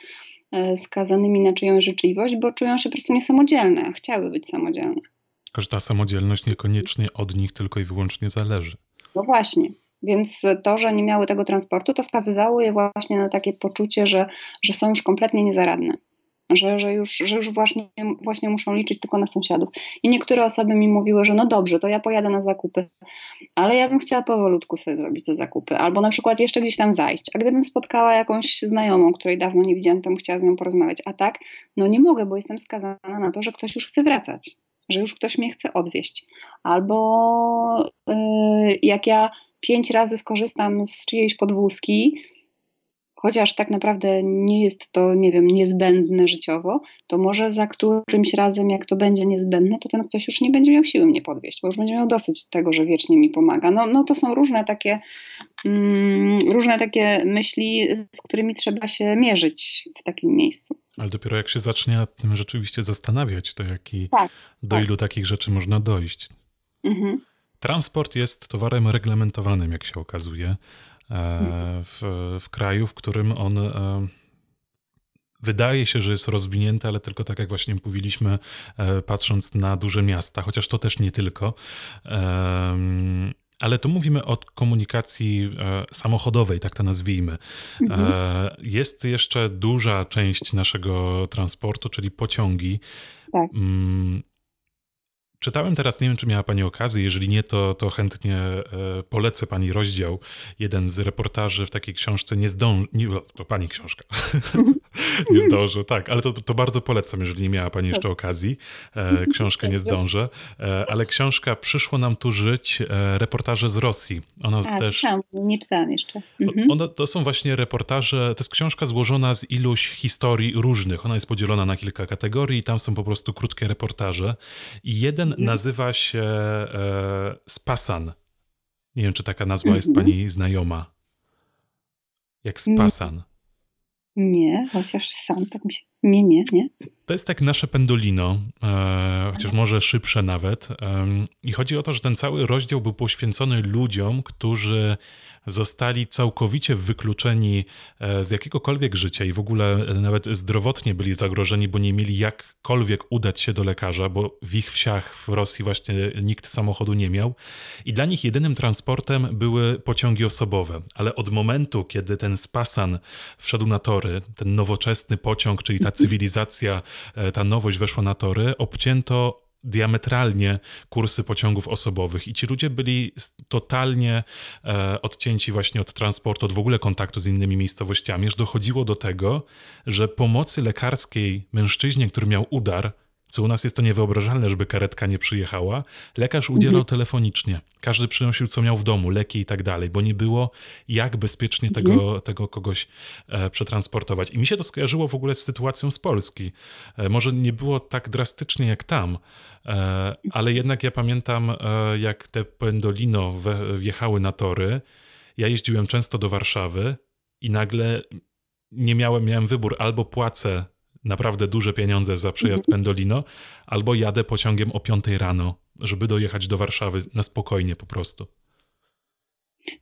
e, skazanymi na czyjąś życzliwość, bo czują się po prostu niesamodzielne, a chciały być samodzielne. Tylko, że ta samodzielność niekoniecznie od nich tylko i wyłącznie zależy. No właśnie. Więc to, że nie miały tego transportu, to skazywało je właśnie na takie poczucie, że, że są już kompletnie niezaradne że, że już, że już właśnie, właśnie muszą liczyć tylko na sąsiadów. I niektóre osoby mi mówiły, że no dobrze, to ja pojadę na zakupy, ale ja bym chciała powolutku sobie zrobić te zakupy, albo na przykład jeszcze gdzieś tam zajść. A gdybym spotkała jakąś znajomą, której dawno nie widziałam, to bym chciała z nią porozmawiać. A tak, no nie mogę, bo jestem skazana na to, że ktoś już chce wracać, że już ktoś mnie chce odwieźć. Albo yy, jak ja pięć razy skorzystam z czyjejś podwózki, chociaż tak naprawdę nie jest to, nie wiem, niezbędne życiowo, to może za którymś razem, jak to będzie niezbędne, to ten ktoś już nie będzie miał siły mnie podwieźć, bo już będzie miał dosyć tego, że wiecznie mi pomaga. No, no to są różne takie, mm, różne takie myśli, z którymi trzeba się mierzyć w takim miejscu. Ale dopiero jak się zacznie nad tym rzeczywiście zastanawiać, to jaki, tak, do tak. ilu takich rzeczy można dojść. Mhm. Transport jest towarem reglamentowanym, jak się okazuje. E, w, w kraju, w którym on e, wydaje się, że jest rozwinięty, ale tylko tak jak właśnie mówiliśmy, e, patrząc na duże miasta, chociaż to też nie tylko. Ale tu mówimy o komunikacji samochodowej, tak to nazwijmy. Mhm. Jest jeszcze duża część naszego transportu, czyli pociągi. Tak. Czytałem teraz, nie wiem czy miała Pani okazję, jeżeli nie, to, to chętnie e, polecę Pani rozdział, jeden z reportaży w takiej książce Nie zdąży, to Pani książka, [laughs] nie zdążę, tak, ale to, to bardzo polecam, jeżeli nie miała Pani jeszcze okazji, e, książkę Nie zdążę, e, ale książka Przyszło nam tu żyć, reportaże z Rosji. Ona A, też... Słyszałam, nie czytałam jeszcze. Mhm. One, to są właśnie reportaże, to jest książka złożona z iluś historii różnych, ona jest podzielona na kilka kategorii i tam są po prostu krótkie reportaże. I jeden Mhm. nazywa się e, Spasan. Nie wiem, czy taka nazwa jest mhm. pani znajoma. Jak Spasan. Nie, chociaż sam tak mi się. Nie, nie, nie. To jest tak nasze pendolino, e, chociaż może szybsze nawet. E, I chodzi o to, że ten cały rozdział był poświęcony ludziom, którzy zostali całkowicie wykluczeni e, z jakiegokolwiek życia i w ogóle e, nawet zdrowotnie byli zagrożeni, bo nie mieli jakkolwiek udać się do lekarza, bo w ich wsiach w Rosji właśnie nikt samochodu nie miał. I dla nich jedynym transportem były pociągi osobowe. Ale od momentu, kiedy ten Spasan wszedł na tory, ten nowoczesny pociąg, czyli ta cywilizacja, e, ta nowość weszła na tory, obcięto diametralnie kursy pociągów osobowych. I ci ludzie byli totalnie e, odcięci właśnie od transportu, od w ogóle kontaktu z innymi miejscowościami, że dochodziło do tego, że pomocy lekarskiej mężczyźnie, który miał udar, co u nas jest to niewyobrażalne, żeby karetka nie przyjechała, lekarz udzielał mhm. telefonicznie. Każdy przynosił, co miał w domu, leki i tak dalej, bo nie było jak bezpiecznie mhm. tego, tego kogoś e, przetransportować. I mi się to skojarzyło w ogóle z sytuacją z Polski. E, może nie było tak drastycznie jak tam, e, ale jednak ja pamiętam, e, jak te Pendolino we, wjechały na tory. Ja jeździłem często do Warszawy i nagle nie miałem, miałem wybór, albo płacę naprawdę duże pieniądze za przejazd mhm. Pendolino, albo jadę pociągiem o 5 rano, żeby dojechać do Warszawy na spokojnie po prostu.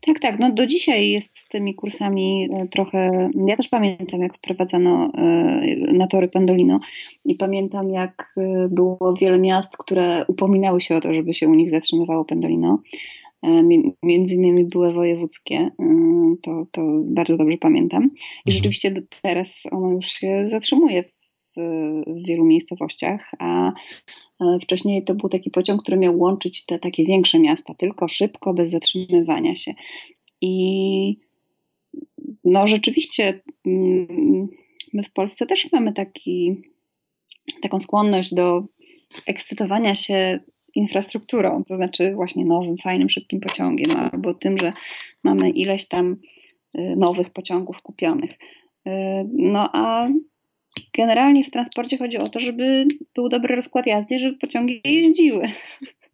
Tak, tak. No do dzisiaj jest z tymi kursami e, trochę. Ja też pamiętam, jak wprowadzano e, na tory Pendolino i pamiętam, jak e, było wiele miast, które upominały się o to, żeby się u nich zatrzymywało Pendolino. Między innymi były wojewódzkie, to, to bardzo dobrze pamiętam. I mhm. rzeczywiście teraz ono już się zatrzymuje w, wielu miejscowościach, a wcześniej to był taki pociąg, który miał łączyć te takie większe miasta, tylko szybko, bez zatrzymywania się. I no rzeczywiście mm, my w Polsce też mamy taki, taką skłonność do ekscytowania się infrastrukturą, to znaczy właśnie nowym, fajnym, szybkim pociągiem, albo tym, że mamy ileś tam y, nowych pociągów kupionych. Y, no a generalnie w transporcie chodzi o to, żeby był dobry rozkład jazdy, żeby pociągi jeździły.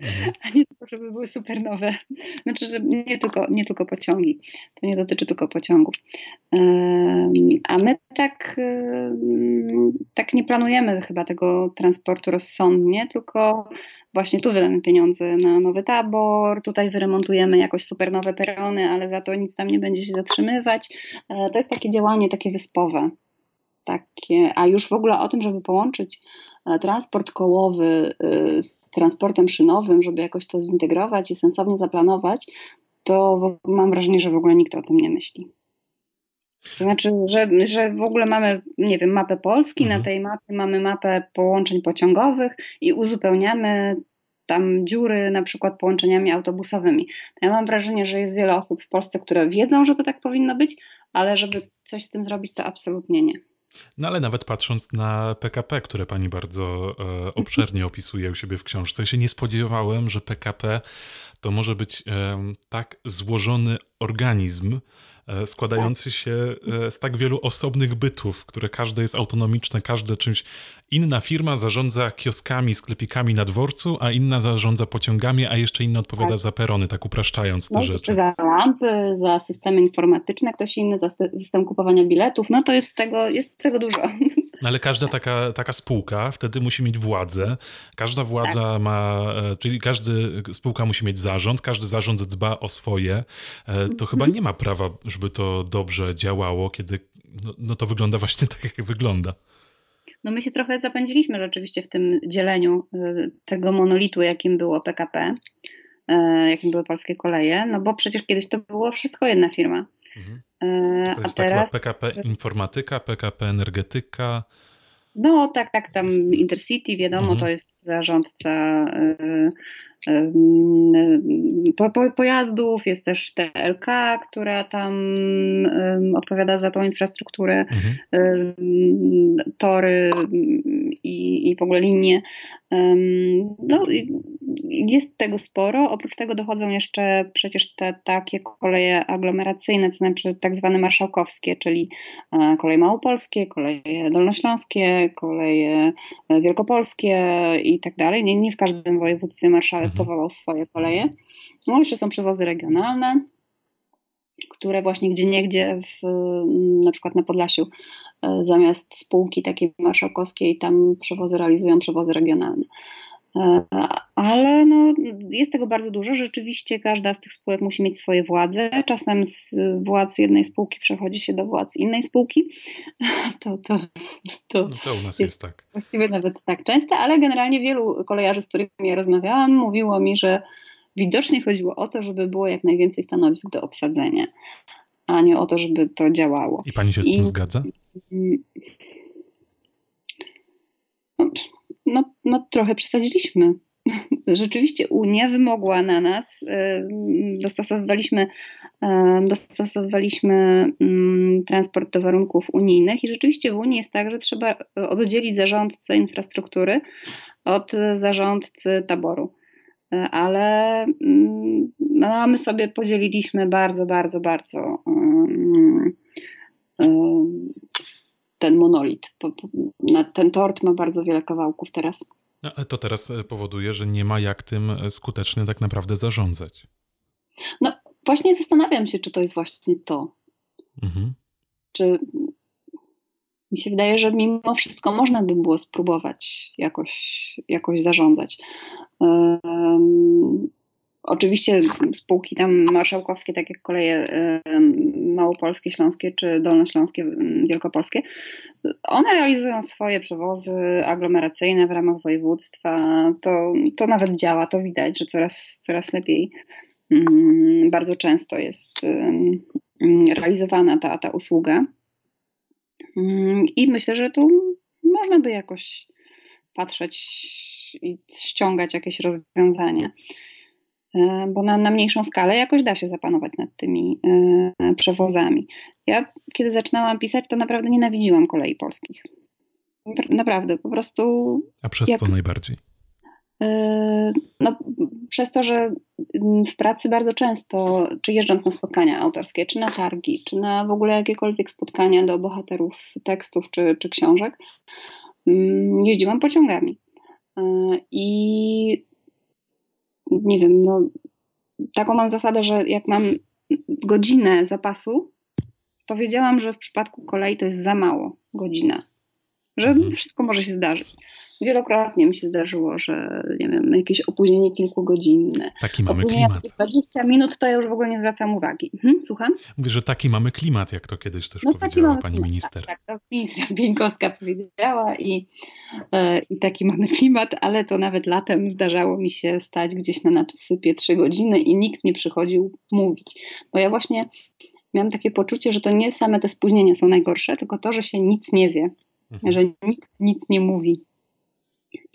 Mhm. [laughs] A nie żeby były super nowe. [laughs] Znaczy, że nie tylko, nie tylko pociągi. To nie dotyczy tylko pociągów. A my tak, tak nie planujemy chyba tego transportu rozsądnie, tylko właśnie tu wydamy pieniądze na nowy tabor, tutaj wyremontujemy jakoś super nowe perony, ale za to nic tam nie będzie się zatrzymywać. E, to jest takie działanie takie wyspowe. Takie, a już w ogóle o tym, żeby połączyć e, transport kołowy e, z transportem szynowym, żeby jakoś to zintegrować i sensownie zaplanować, to mam wrażenie, że w ogóle nikt o tym nie myśli. To znaczy, że, że w ogóle mamy, nie wiem, mapę Polski, mhm. na tej mapie mamy mapę połączeń pociągowych i uzupełniamy tam dziury na przykład połączeniami autobusowymi. Ja mam wrażenie, że jest wiele osób w Polsce, które wiedzą, że to tak powinno być, ale żeby coś z tym zrobić, to absolutnie nie. No ale nawet patrząc na PKP, które pani bardzo e, obszernie [laughs] opisuje u siebie w książce, się nie spodziewałem, że PKP to może być e, tak złożony organizm, E, składający się e, z tak wielu osobnych bytów, które każde jest autonomiczne, każde czymś. Inna firma zarządza kioskami, sklepikami na dworcu, a inna zarządza pociągami, a jeszcze inna odpowiada tak. za perony, tak upraszczając te no, rzeczy. Za lampy, za systemy informatyczne, ktoś inny za system kupowania biletów. No to jest tego, jest tego dużo. No [laughs] ale każda taka, taka spółka wtedy musi mieć władzę. Każda władza tak. ma, e, czyli każdy spółka musi mieć zarząd, każdy zarząd dba o swoje. To mhm. chyba nie ma prawa, żeby to dobrze działało, kiedy no, no to wygląda właśnie tak, jak wygląda. No my się trochę zapędziliśmy rzeczywiście w tym dzieleniu e, tego monolitu, jakim było PKP, e, jakim były polskie koleje, no bo przecież kiedyś to było wszystko jedna firma. Mhm. To jest A teraz... PKP Informatyka, PKP Energetyka, no tak, tak, tam Intercity, wiadomo, mhm. to jest zarządca y, y, po, po, pojazdów, jest też TLK, która tam y, odpowiada za tą infrastrukturę, mhm. tory i, i w ogóle linie. No, jest tego sporo. Oprócz tego dochodzą jeszcze przecież te takie koleje aglomeracyjne, to znaczy tak zwane marszałkowskie, czyli e, koleje małopolskie, koleje dolnośląskie, koleje wielkopolskie i tak dalej. Nie, nie w każdym województwie marszałek mhm. powołał swoje koleje. No jeszcze są przewozy regionalne które właśnie gdzie niegdzie, w, na przykład na Podlasiu, e, zamiast spółki takiej marszałkowskiej, tam przewozy realizują przewozy regionalne. E, ale no, jest tego bardzo dużo. Rzeczywiście każda z tych spółek musi mieć swoje władze. Czasem z władz jednej spółki przechodzi się do władz innej spółki. [laughs] To, to, to, no to u nas jest, jest tak. Właściwie nawet tak często, ale generalnie wielu kolejarzy, z którymi ja rozmawiałam, mówiło mi, że widocznie chodziło o to, żeby było jak najwięcej stanowisk do obsadzenia, a nie o to, żeby to działało. I pani się z tym I, zgadza? no, no trochę przesadziliśmy. [laughs] Rzeczywiście Unia wymogła na nas, dostosowywaliśmy, dostosowywaliśmy mm, transport do warunków unijnych i rzeczywiście w Unii jest tak, że trzeba oddzielić zarządcę infrastruktury od zarządcy taboru. Ale mm, no, my sobie podzieliliśmy bardzo, bardzo, bardzo ten monolit. Ten tort ma bardzo wiele kawałków teraz. No, ale to teraz e, powoduje, że nie ma jak tym e, skutecznie tak naprawdę zarządzać. No właśnie zastanawiam się, czy to jest właśnie to. Mhm. Czy mi się wydaje, że mimo wszystko można by było spróbować jakoś, jakoś zarządzać. Um, Oczywiście spółki tam marszałkowskie, tak jak koleje małopolskie, śląskie czy dolnośląskie, wielkopolskie, one realizują swoje przewozy aglomeracyjne w ramach województwa. To, to nawet działa, to widać, że coraz, coraz lepiej mm, bardzo często jest realizowana ta, ta usługa. Mm, I myślę, że tu można by jakoś patrzeć i ściągać jakieś rozwiązania. E, bo na, na mniejszą skalę jakoś da się zapanować nad tymi e, przewozami. Ja, kiedy zaczynałam pisać, to naprawdę nienawidziłam kolei polskich. Naprawdę, po prostu. A przez jak, co najbardziej? E, no, przez to, że w pracy bardzo często, czy jeżdżąc na spotkania autorskie, czy na targi, czy na w ogóle jakiekolwiek spotkania do bohaterów tekstów czy, czy książek, mm, jeździłam pociągami. I nie wiem, no, taką mam zasadę, że jak mam godzinę zapasu, to wiedziałam, że w przypadku kolei to jest za mało godzina, że mhm. wszystko może się zdarzyć. Wielokrotnie mi się zdarzyło, że nie wiem, jakieś opóźnienie kilkugodzinne. Taki mamy klimat. 20 minut to ja już w ogóle nie zwracam uwagi. Mhm, słucham? Mówię, że taki mamy klimat, jak to kiedyś też no, powiedziała pani klimat, minister. Tak, tak, ministra Bieńkowska powiedziała i, e, i taki mamy klimat, ale to nawet latem zdarzało mi się stać gdzieś na nasypie trzy godziny i nikt nie przychodził mówić. Bo ja właśnie miałam takie poczucie, że to nie same te spóźnienia są najgorsze, tylko to, że się nic nie wie, mhm. że nikt nic nie mówi.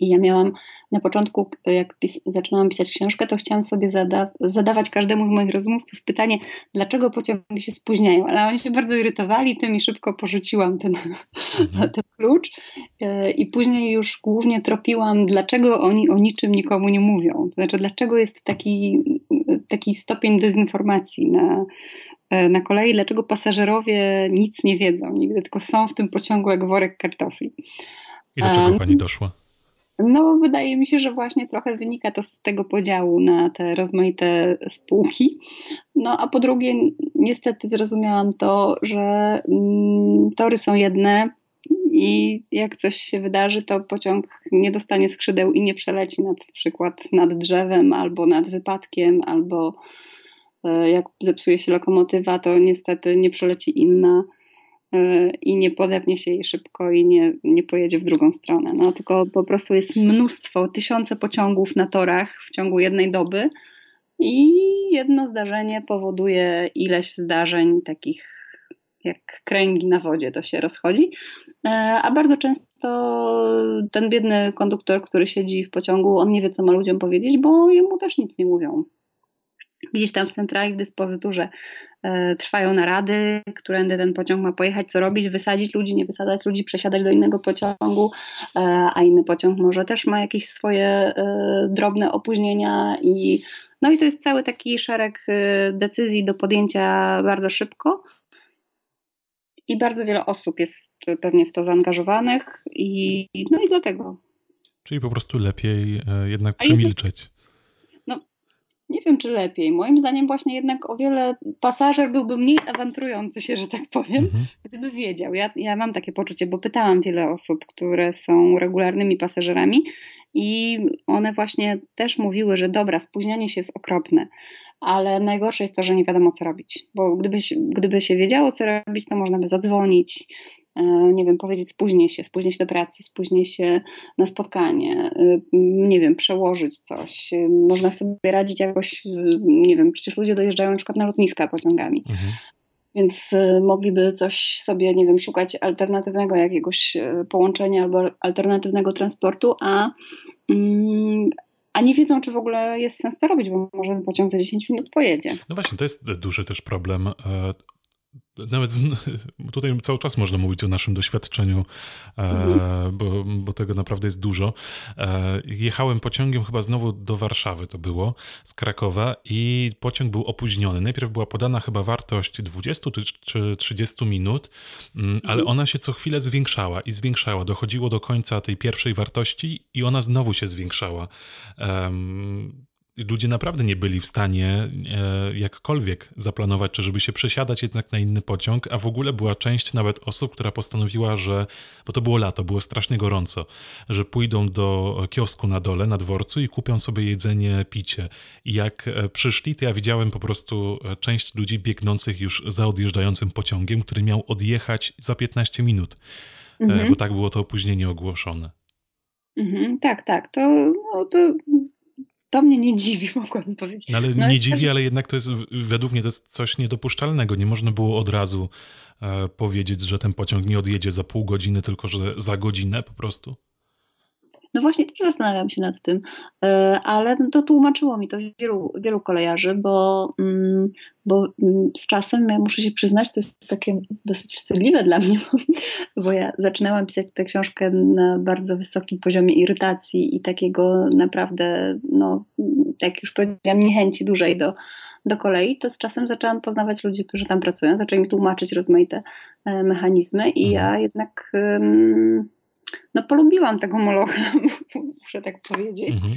I ja miałam na początku, jak pis zaczynałam pisać książkę, to chciałam sobie zada zadawać każdemu z moich rozmówców pytanie, dlaczego pociągi się spóźniają. Ale oni się bardzo irytowali tym i szybko porzuciłam ten, mhm. [laughs] ten klucz. E, I później już głównie tropiłam, dlaczego oni o niczym nikomu nie mówią. To znaczy, dlaczego jest taki, taki stopień dezinformacji na, e, na kolei, dlaczego pasażerowie nic nie wiedzą nigdy, tylko są w tym pociągu jak worek kartofli. I do czego pani doszła? No, wydaje mi się, że właśnie trochę wynika to z tego podziału na te rozmaite spółki. No, a po drugie, niestety zrozumiałam to, że mm, tory są jedne i jak coś się wydarzy, to pociąg nie dostanie skrzydeł i nie przeleci na przykład nad drzewem albo nad wypadkiem, albo e, jak zepsuje się lokomotywa, to niestety nie przeleci inna i nie podepnie się jej szybko i nie, nie pojedzie w drugą stronę. No, tylko po prostu jest mnóstwo, tysiące pociągów na torach w ciągu jednej doby i jedno zdarzenie powoduje ileś zdarzeń takich jak kręgi na wodzie to się rozchodzi, e, a bardzo często ten biedny konduktor, który siedzi w pociągu, on nie wie, co ma ludziom powiedzieć, bo jemu też nic nie mówią gdzieś tam w centralnej dyspozyturze e, trwają narady, którędy ten pociąg ma pojechać, co robić, wysadzić ludzi, nie wysadzać ludzi, przesiadać do innego pociągu, e, a inny pociąg może też ma jakieś swoje e, drobne opóźnienia i no i to jest cały taki szereg decyzji do podjęcia bardzo szybko. I bardzo wiele osób jest pewnie w to zaangażowanych, i no i dlatego. Czyli po prostu lepiej jednak przemilczeć nie wiem, czy lepiej. Moim zdaniem właśnie jednak o wiele pasażer byłby mniej awanturujący się, że tak powiem, mhm. gdyby wiedział. Ja, ja mam takie poczucie, bo pytałam wiele osób, które są regularnymi pasażerami i one właśnie też mówiły, że dobra, spóźnianie się jest okropne, ale najgorsze jest to, że nie wiadomo co robić, bo gdyby, gdyby się wiedziało co robić, to można by zadzwonić, E, nie wiem, powiedzieć spóźnię się, spóźnię się do pracy, spóźnię się na spotkanie, e, nie wiem, przełożyć coś. E, można sobie radzić jakoś, nie wiem, przecież ludzie dojeżdżają na przykład na lotniska pociągami. Mhm. więc mogliby coś sobie, nie wiem, szukać alternatywnego jakiegoś połączenia albo alternatywnego transportu, a, mm, a nie wiedzą, czy w ogóle jest sens to robić, bo może pociąg za 10 minut pojedzie. No właśnie, to jest duży też problem nawet z, [laughs] tutaj cały czas można mówić o naszym doświadczeniu, e, mhm. bo, bo, tego naprawdę jest dużo. E, jechałem pociągiem chyba znowu do Warszawy, to było, z Krakowa i pociąg był opóźniony. Najpierw była podana chyba wartość 20 czy 30 minut, mm, ale mhm. ona się co chwilę zwiększała i zwiększała. Dochodziło do końca tej pierwszej wartości i ona znowu się zwiększała ludzie naprawdę nie byli w stanie e, jakkolwiek zaplanować, czy żeby się przesiadać jednak na inny pociąg, a w ogóle była część nawet osób, która postanowiła, że, bo to było lato, było strasznie gorąco, że pójdą do kiosku na dole, na dworcu i kupią sobie jedzenie, picie. I jak e, przyszli, to ja widziałem po prostu e, część ludzi biegnących już za odjeżdżającym pociągiem, który miał odjechać za 15 minut, mhm. bo tak było to opóźnienie ogłoszone. Mhm, tak, tak. To, no, to to mnie nie dziwi, [laughs] mogłabym powiedzieć. No ale no nie dziwi, ale jednak to jest, według mnie to jest coś niedopuszczalnego. Nie można było od razu e, powiedzieć, że ten pociąg nie odjedzie za pół godziny, tylko że za godzinę po prostu. No właśnie też zastanawiam się nad tym, e, ale to tłumaczyło mi to wielu, wielu kolejarzy, bo, mm, bo mm, z czasem, ja muszę się przyznać, to jest takie dosyć wstydliwe dla mnie, [laughs] bo ja zaczynałam pisać tę książkę na bardzo wysokim poziomie irytacji i takiego naprawdę, no, jak już powiedziałam, niechęci dużej do, do kolei, to z czasem zaczęłam poznawać ludzi, którzy tam pracują, zaczęli mi tłumaczyć rozmaite e, mechanizmy i ja mhm. jednak no polubiłam tego Molocha, [laughs] muszę tak powiedzieć. Mhm.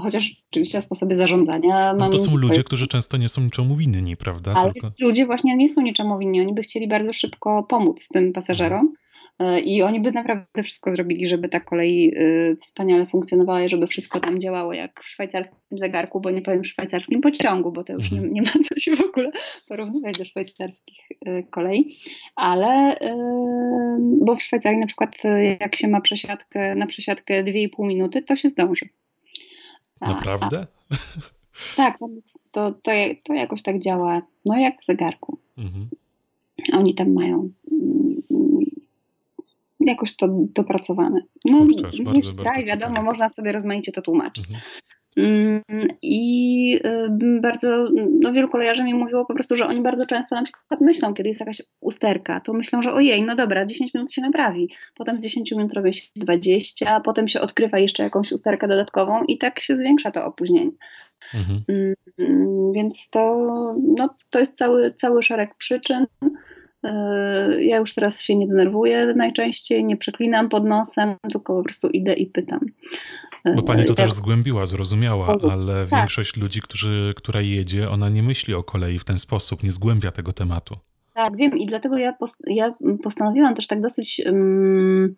Chociaż oczywiście sposoby zarządzania. No to są ludzie, którzy często nie są niczemu winni, prawda? Ale Tylko... ludzie właśnie nie są niczemu winni. Oni by chcieli bardzo szybko pomóc tym pasażerom. E, I oni by naprawdę wszystko zrobili, żeby ta kolej e, wspaniale funkcjonowała i żeby wszystko tam działało jak w szwajcarskim zegarku, bo nie powiem w szwajcarskim pociągu, bo to już nie, mhm. nie ma co się w ogóle porównywać do szwajcarskich e, kolei. Ale bo w Szwajcarii na przykład jak się ma przesiadkę na przesiadkę 2,5 minuty, to się zdąży. Naprawdę? A, tak, to, to, to jakoś tak działa, no jak w zegarku. Mhm. Oni tam mają jakoś to dopracowane. No, Kurczę, bardzo, bardzo, bardzo wiadomo, można sobie rozmaicie to tłumaczyć. Mhm. Mm, I bardzo, no wielu kolejarzy mi mówiło po prostu, że oni bardzo często na przykład myślą, kiedy jest jakaś usterka, to myślą, że ojej, no dobra, 10 minut się naprawi, potem z 10 minut robi się 20, potem się odkrywa jeszcze jakąś usterkę dodatkową i tak się zwiększa to opóźnienie. Mhm. Mm, więc to, no, to jest cały, cały szereg przyczyn. E, ja już teraz się nie denerwuję najczęściej, nie przeklinam pod nosem, tylko po prostu idę i pytam. Bo pani to też zgłębiła, zrozumiała, ale tak. większość ludzi, którzy, która jedzie, ona nie myśli o kolei w ten sposób, nie zgłębia tego tematu. Tak, wiem i dlatego ja, post ja postanowiłam też tak dosyć, um,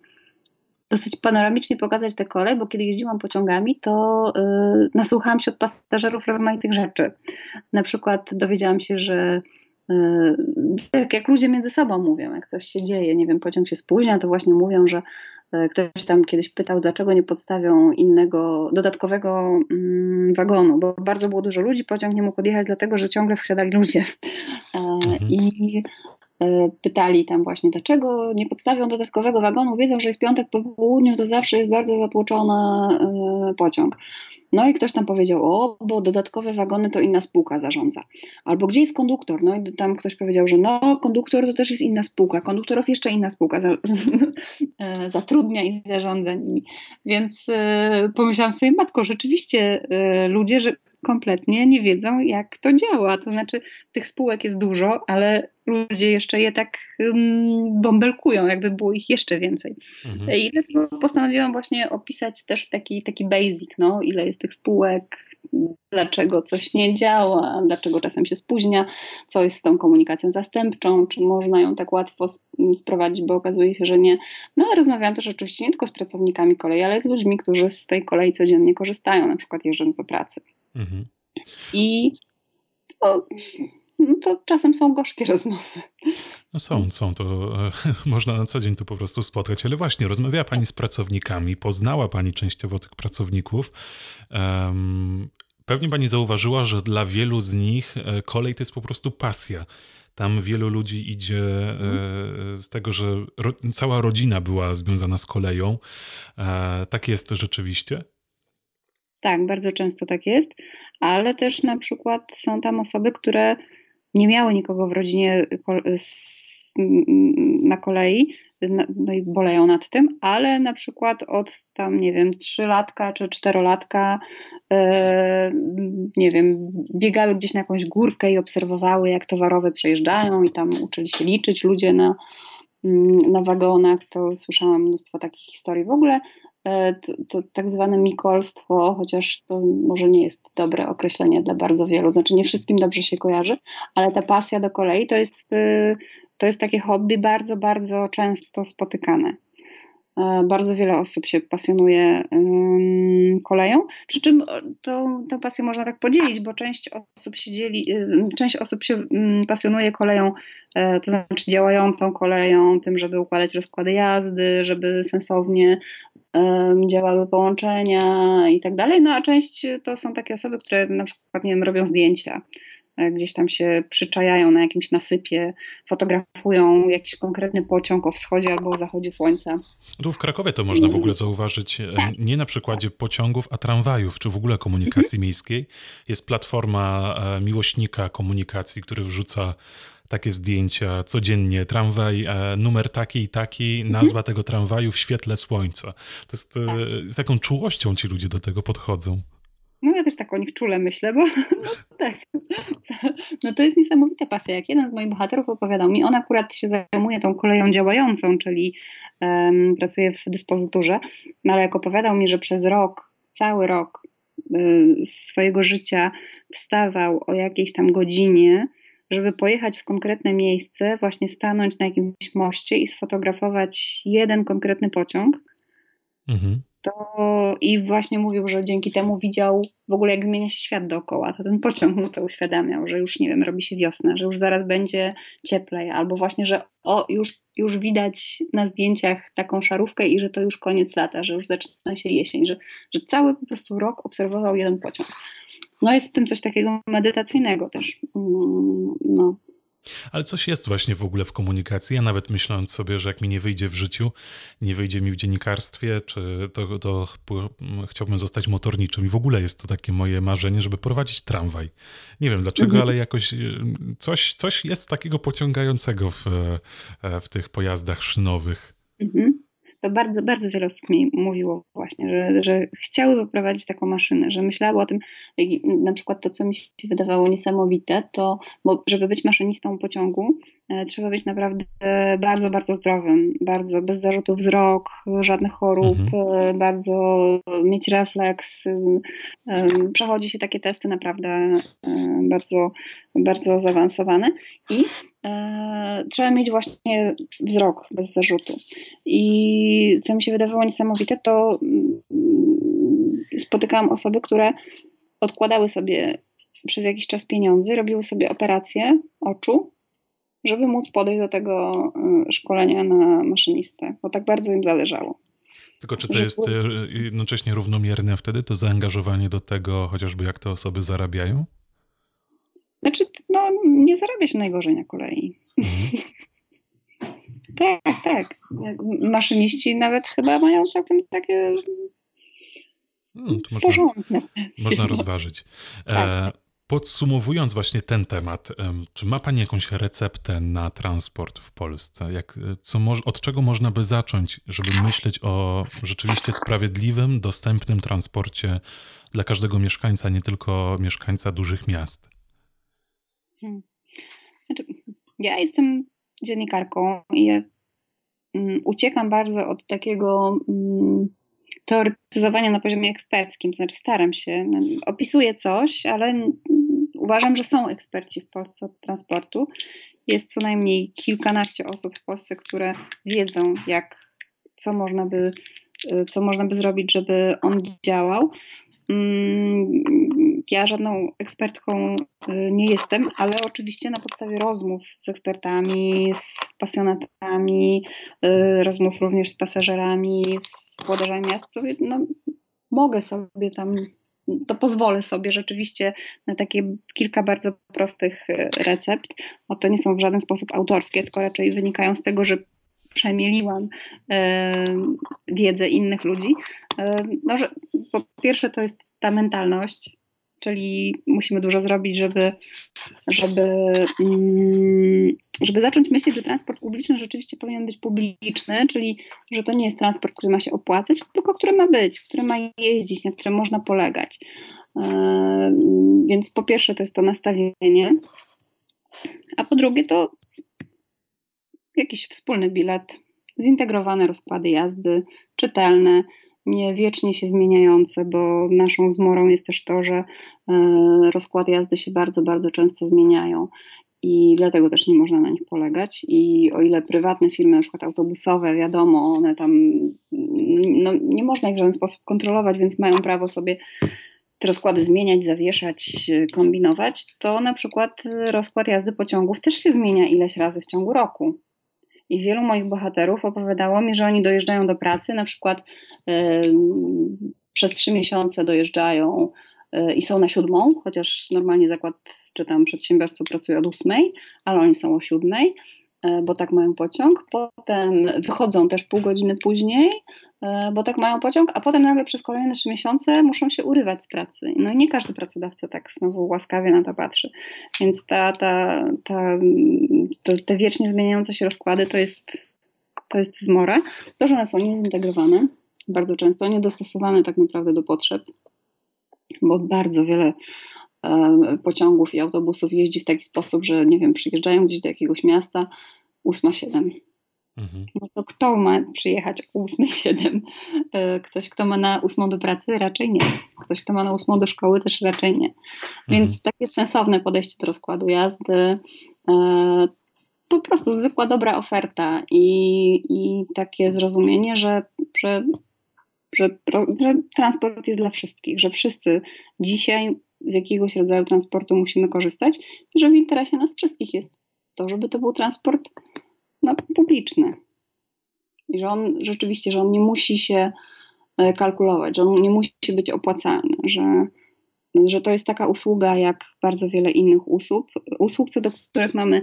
dosyć panoramicznie pokazać tę kolej, bo kiedy jeździłam pociągami, to yy, nasłuchałam się od pasażerów rozmaitych rzeczy. Na przykład dowiedziałam się, że tak jak ludzie między sobą mówią, jak coś się dzieje, nie wiem, pociąg się spóźnia, to właśnie mówią, że e, ktoś tam kiedyś pytał, dlaczego nie podstawią innego, dodatkowego mm, wagonu, bo bardzo było dużo ludzi, pociąg nie mógł odjechać, dlatego że ciągle wsiadali ludzie. Mhm. I pytali tam właśnie, dlaczego nie podstawią dodatkowego wagonu, wiedzą, że jest piątek po południu, to zawsze jest bardzo zatłoczony pociąg. No i ktoś tam powiedział, o, bo dodatkowe wagony to inna spółka zarządza. Albo gdzie jest konduktor? No i tam ktoś powiedział, że no, konduktor to też jest inna spółka, konduktorów jeszcze inna spółka za, [laughs] e, zatrudnia i zarządza nimi. Więc e, pomyślałam sobie, matko, rzeczywiście e, ludzie, że kompletnie nie wiedzą, jak to działa. To znaczy, tych spółek jest dużo, ale ludzie jeszcze je tak um, bąbelkują, jakby było ich jeszcze więcej. Mhm. I dlatego postanowiłam właśnie opisać też taki, taki basic, no, ile jest tych spółek, dlaczego coś nie działa, dlaczego czasem się spóźnia, co jest z tą komunikacją zastępczą, czy można ją tak łatwo sprowadzić, bo okazuje się, że nie. No a rozmawiałam też oczywiście nie tylko z pracownikami kolei, ale z ludźmi, którzy z tej kolei codziennie korzystają, na przykład jeżdżąc do pracy. Mhm. I to, no to czasem są gorzkie [laughs] rozmowy. No są, są, to e, [laughs] można na co dzień tu po prostu spotkać, ale właśnie rozmawiała Pani z pracownikami, poznała Pani częściowo tych pracowników. Um, Pewnie pani zauważyła, że dla wielu z nich e, kolej to jest po prostu pasja. Tam wielu ludzi idzie e, z tego, że ro cała rodzina była związana z koleją. E, tak jest rzeczywiście? Tak, bardzo często tak jest, ale też na przykład są tam osoby, które nie miały nikogo w rodzinie na kolei, no i boleją nad tym, ale na przykład od tam, nie wiem, trzylatka czy czterolatka, nie wiem, biegały gdzieś na jakąś górkę i obserwowały, jak towarowe przejeżdżają i tam uczyli się liczyć ludzie na, mm, na wagonach, to słyszałam mnóstwo takich historii. W ogóle to, to, tak zwane mikolstwo, chociaż to może nie jest dobre określenie dla bardzo wielu, znaczy nie wszystkim dobrze się kojarzy, ale ta pasja do kolei to jest e, to jest takie hobby bardzo, bardzo często spotykane. E, bardzo wiele osób się pasjonuje koleją, przy czym tą, tę pasję można tak podzielić, bo część osób się dzieli, y, część osób się pasjonuje koleją, e, to znaczy działającą koleją, tym, żeby układać rozkłady jazdy, żeby sensownie działały połączenia i tak dalej, no a część to są takie osoby, które na przykład, nie wiem, robią zdjęcia. E, gdzieś tam się przyczajają na jakimś nasypie, fotografują jakiś konkretny pociąg o wschodzie albo o zachodzie słońca. Tu w Krakowie to można w ogóle zauważyć e, nie na przykładzie pociągów, a tramwajów, czy w ogóle komunikacji mhm. miejskiej. Jest platforma e, miłośnika komunikacji, który wrzuca takie zdjęcia codziennie. Tramwaj, numer taki i taki, mhm. nazwa tego tramwaju w świetle słońca. To jest tak. z taką czułością ci ludzie do tego podchodzą. No ja też tak o nich czule myślę, bo no, tak. No to jest niesamowita pasja. Jak jeden z moich bohaterów opowiadał mi, on akurat się zajmuje tą koleją działającą, czyli um, pracuje w dyspozyturze, no ale jak opowiadał mi, że przez rok, cały rok y, swojego życia wstawał o jakiejś tam godzinie, żeby pojechać w konkretne miejsce, właśnie stanąć na jakimś moście i sfotografować jeden konkretny pociąg, mhm to i właśnie mówił, że dzięki temu widział w ogóle, jak zmienia się świat dookoła. To ten pociąg mu to uświadamiał, że już nie wiem, robi się wiosna, że już zaraz będzie cieplej, albo właśnie, że o, już, już widać na zdjęciach taką szarówkę i że to już koniec lata, że już zaczyna się jesień, że, że cały po prostu rok obserwował jeden pociąg. No jest w tym coś takiego medytacyjnego też. Mm, no, ale coś jest właśnie w ogóle w komunikacji. Ja nawet myśląc sobie, że jak mi nie wyjdzie w życiu, nie wyjdzie mi w dziennikarstwie, czy to, to chciałbym zostać motorniczym. I w ogóle jest to takie moje marzenie, żeby prowadzić tramwaj. Nie wiem dlaczego, mhm. ale jakoś y, coś, coś jest takiego pociągającego w, e, w tych pojazdach szynowych. Mhm to bardzo, bardzo wiele osób mi mówiło właśnie, że, że chciały wyprowadzić taką maszynę, że myślały o tym, na przykład to, co mi się wydawało niesamowite, to bo żeby być maszynistą pociągu, e, trzeba być naprawdę bardzo, bardzo zdrowym, bardzo bez zarzutu wzrok, żadnych chorób, mhm. E, bardzo mieć refleks. E, przechodzi się takie testy naprawdę bardzo, bardzo zaawansowane i e, trzeba mieć właśnie wzrok bez zarzutu. I co mi się wydawało niesamowite, to mm, spotykałam osoby, które odkładały sobie przez jakiś czas pieniądze, robiły sobie operację oczu, żeby móc podejść do tego e, szkolenia na maszynistę, bo tak bardzo im zależało. Tylko czy to jest e, jednocześnie równomierne wtedy, to zaangażowanie do tego, chociażby jak te osoby zarabiają? Znaczy, no, nie zarabia się najgorzej na kolei. Mhm. [laughs] tak, tak. Maszyniści nawet chyba mają całkiem takie hmm, porządne. Można rozważyć. E, tak. Podsumowując właśnie ten temat, czy ma Pani jakąś receptę na transport w Polsce? Jak, co, od czego można by zacząć, żeby myśleć o rzeczywiście sprawiedliwym, dostępnym transporcie dla każdego mieszkańca, nie tylko mieszkańca dużych miast? Hmm. Znaczy, ja jestem dziennikarką i ja, um, uciekam bardzo od takiego um, teoretyzowania na poziomie eksperckim. To znaczy, staram się, no, opisuję coś, ale um, uważam, że są eksperci w Polsce od transportu. Jest co najmniej kilkanaście osób w Polsce, które wiedzą, jak, co można by y, co można by zrobić, żeby on działał. Ja żadną ekspertką y, nie jestem, ale oczywiście na podstawie rozmów z ekspertami, z pasjonatami, y, rozmów również z pasażerami, z włodarzami miast, no, mogę sobie tam to pozwolę sobie rzeczywiście na takie kilka bardzo prostych recept, bo to nie są w żaden sposób autorskie, tylko raczej wynikają z tego, że przemieliłam e, wiedzę innych ludzi. E, no, że po pierwsze to jest ta mentalność, czyli musimy dużo zrobić, żeby, żeby, mm, żeby zacząć myśleć, że transport publiczny rzeczywiście powinien być publiczny, czyli że to nie jest transport, który ma się opłacać, tylko który ma być, który ma jeździć, na którym można polegać. E, więc po pierwsze to jest to nastawienie, a po drugie to jakiś wspólny bilet, zintegrowane rozkłady jazdy, czytelne, nie wiecznie się zmieniające, bo naszą zmorą jest też to, że e, rozkłady jazdy się bardzo, bardzo często zmieniają i dlatego też nie można na nich polegać. I o ile prywatne firmy, na przykład autobusowe, wiadomo, one tam no, nie można ich w żaden sposób kontrolować, więc mają prawo sobie te rozkłady zmieniać, zawieszać, kombinować, to na przykład rozkład jazdy pociągów też się zmienia ileś razy w ciągu roku. I wielu moich bohaterów opowiadało mi, że oni dojeżdżają do pracy, na przykład przez trzy miesiące dojeżdżają yy, i są na siódmą, chociaż normalnie zakład czy tam przedsiębiorstwo pracuje od ósmej, ale oni są o siódmej. E, bo tak mają pociąg, potem wychodzą też pół godziny później, e, bo tak mają pociąg, a potem nagle przez kolejne trzy miesiące muszą się urywać z pracy. No i nie każdy pracodawca tak znowu łaskawie na to patrzy. Więc ta, ta, ta, to, te wiecznie zmieniające się rozkłady to jest, to jest zmora. To, że one są niezintegrowane, bardzo często niedostosowane tak naprawdę do potrzeb, bo bardzo wiele pociągów i autobusów jeździ w taki sposób, że nie wiem, przyjeżdżają gdzieś do jakiegoś miasta 8-7. Mhm. No to kto ma przyjechać o 8-7? E, ktoś, kto ma na 8 do pracy? Raczej nie. Ktoś, kto ma na 8 do szkoły? Też raczej nie. Więc mhm. takie sensowne podejście do rozkładu jazdy, e, po prostu zwykła dobra oferta i, i takie zrozumienie, że, że, że, że transport jest dla wszystkich, że wszyscy dzisiaj z jakiegoś rodzaju transportu musimy korzystać, że w interesie nas wszystkich jest to, żeby to był transport no, publiczny. I że on rzeczywiście, że on nie musi się e, kalkulować, że on nie musi być opłacalny, że, że to jest taka usługa jak bardzo wiele innych usług, usług, co do których mamy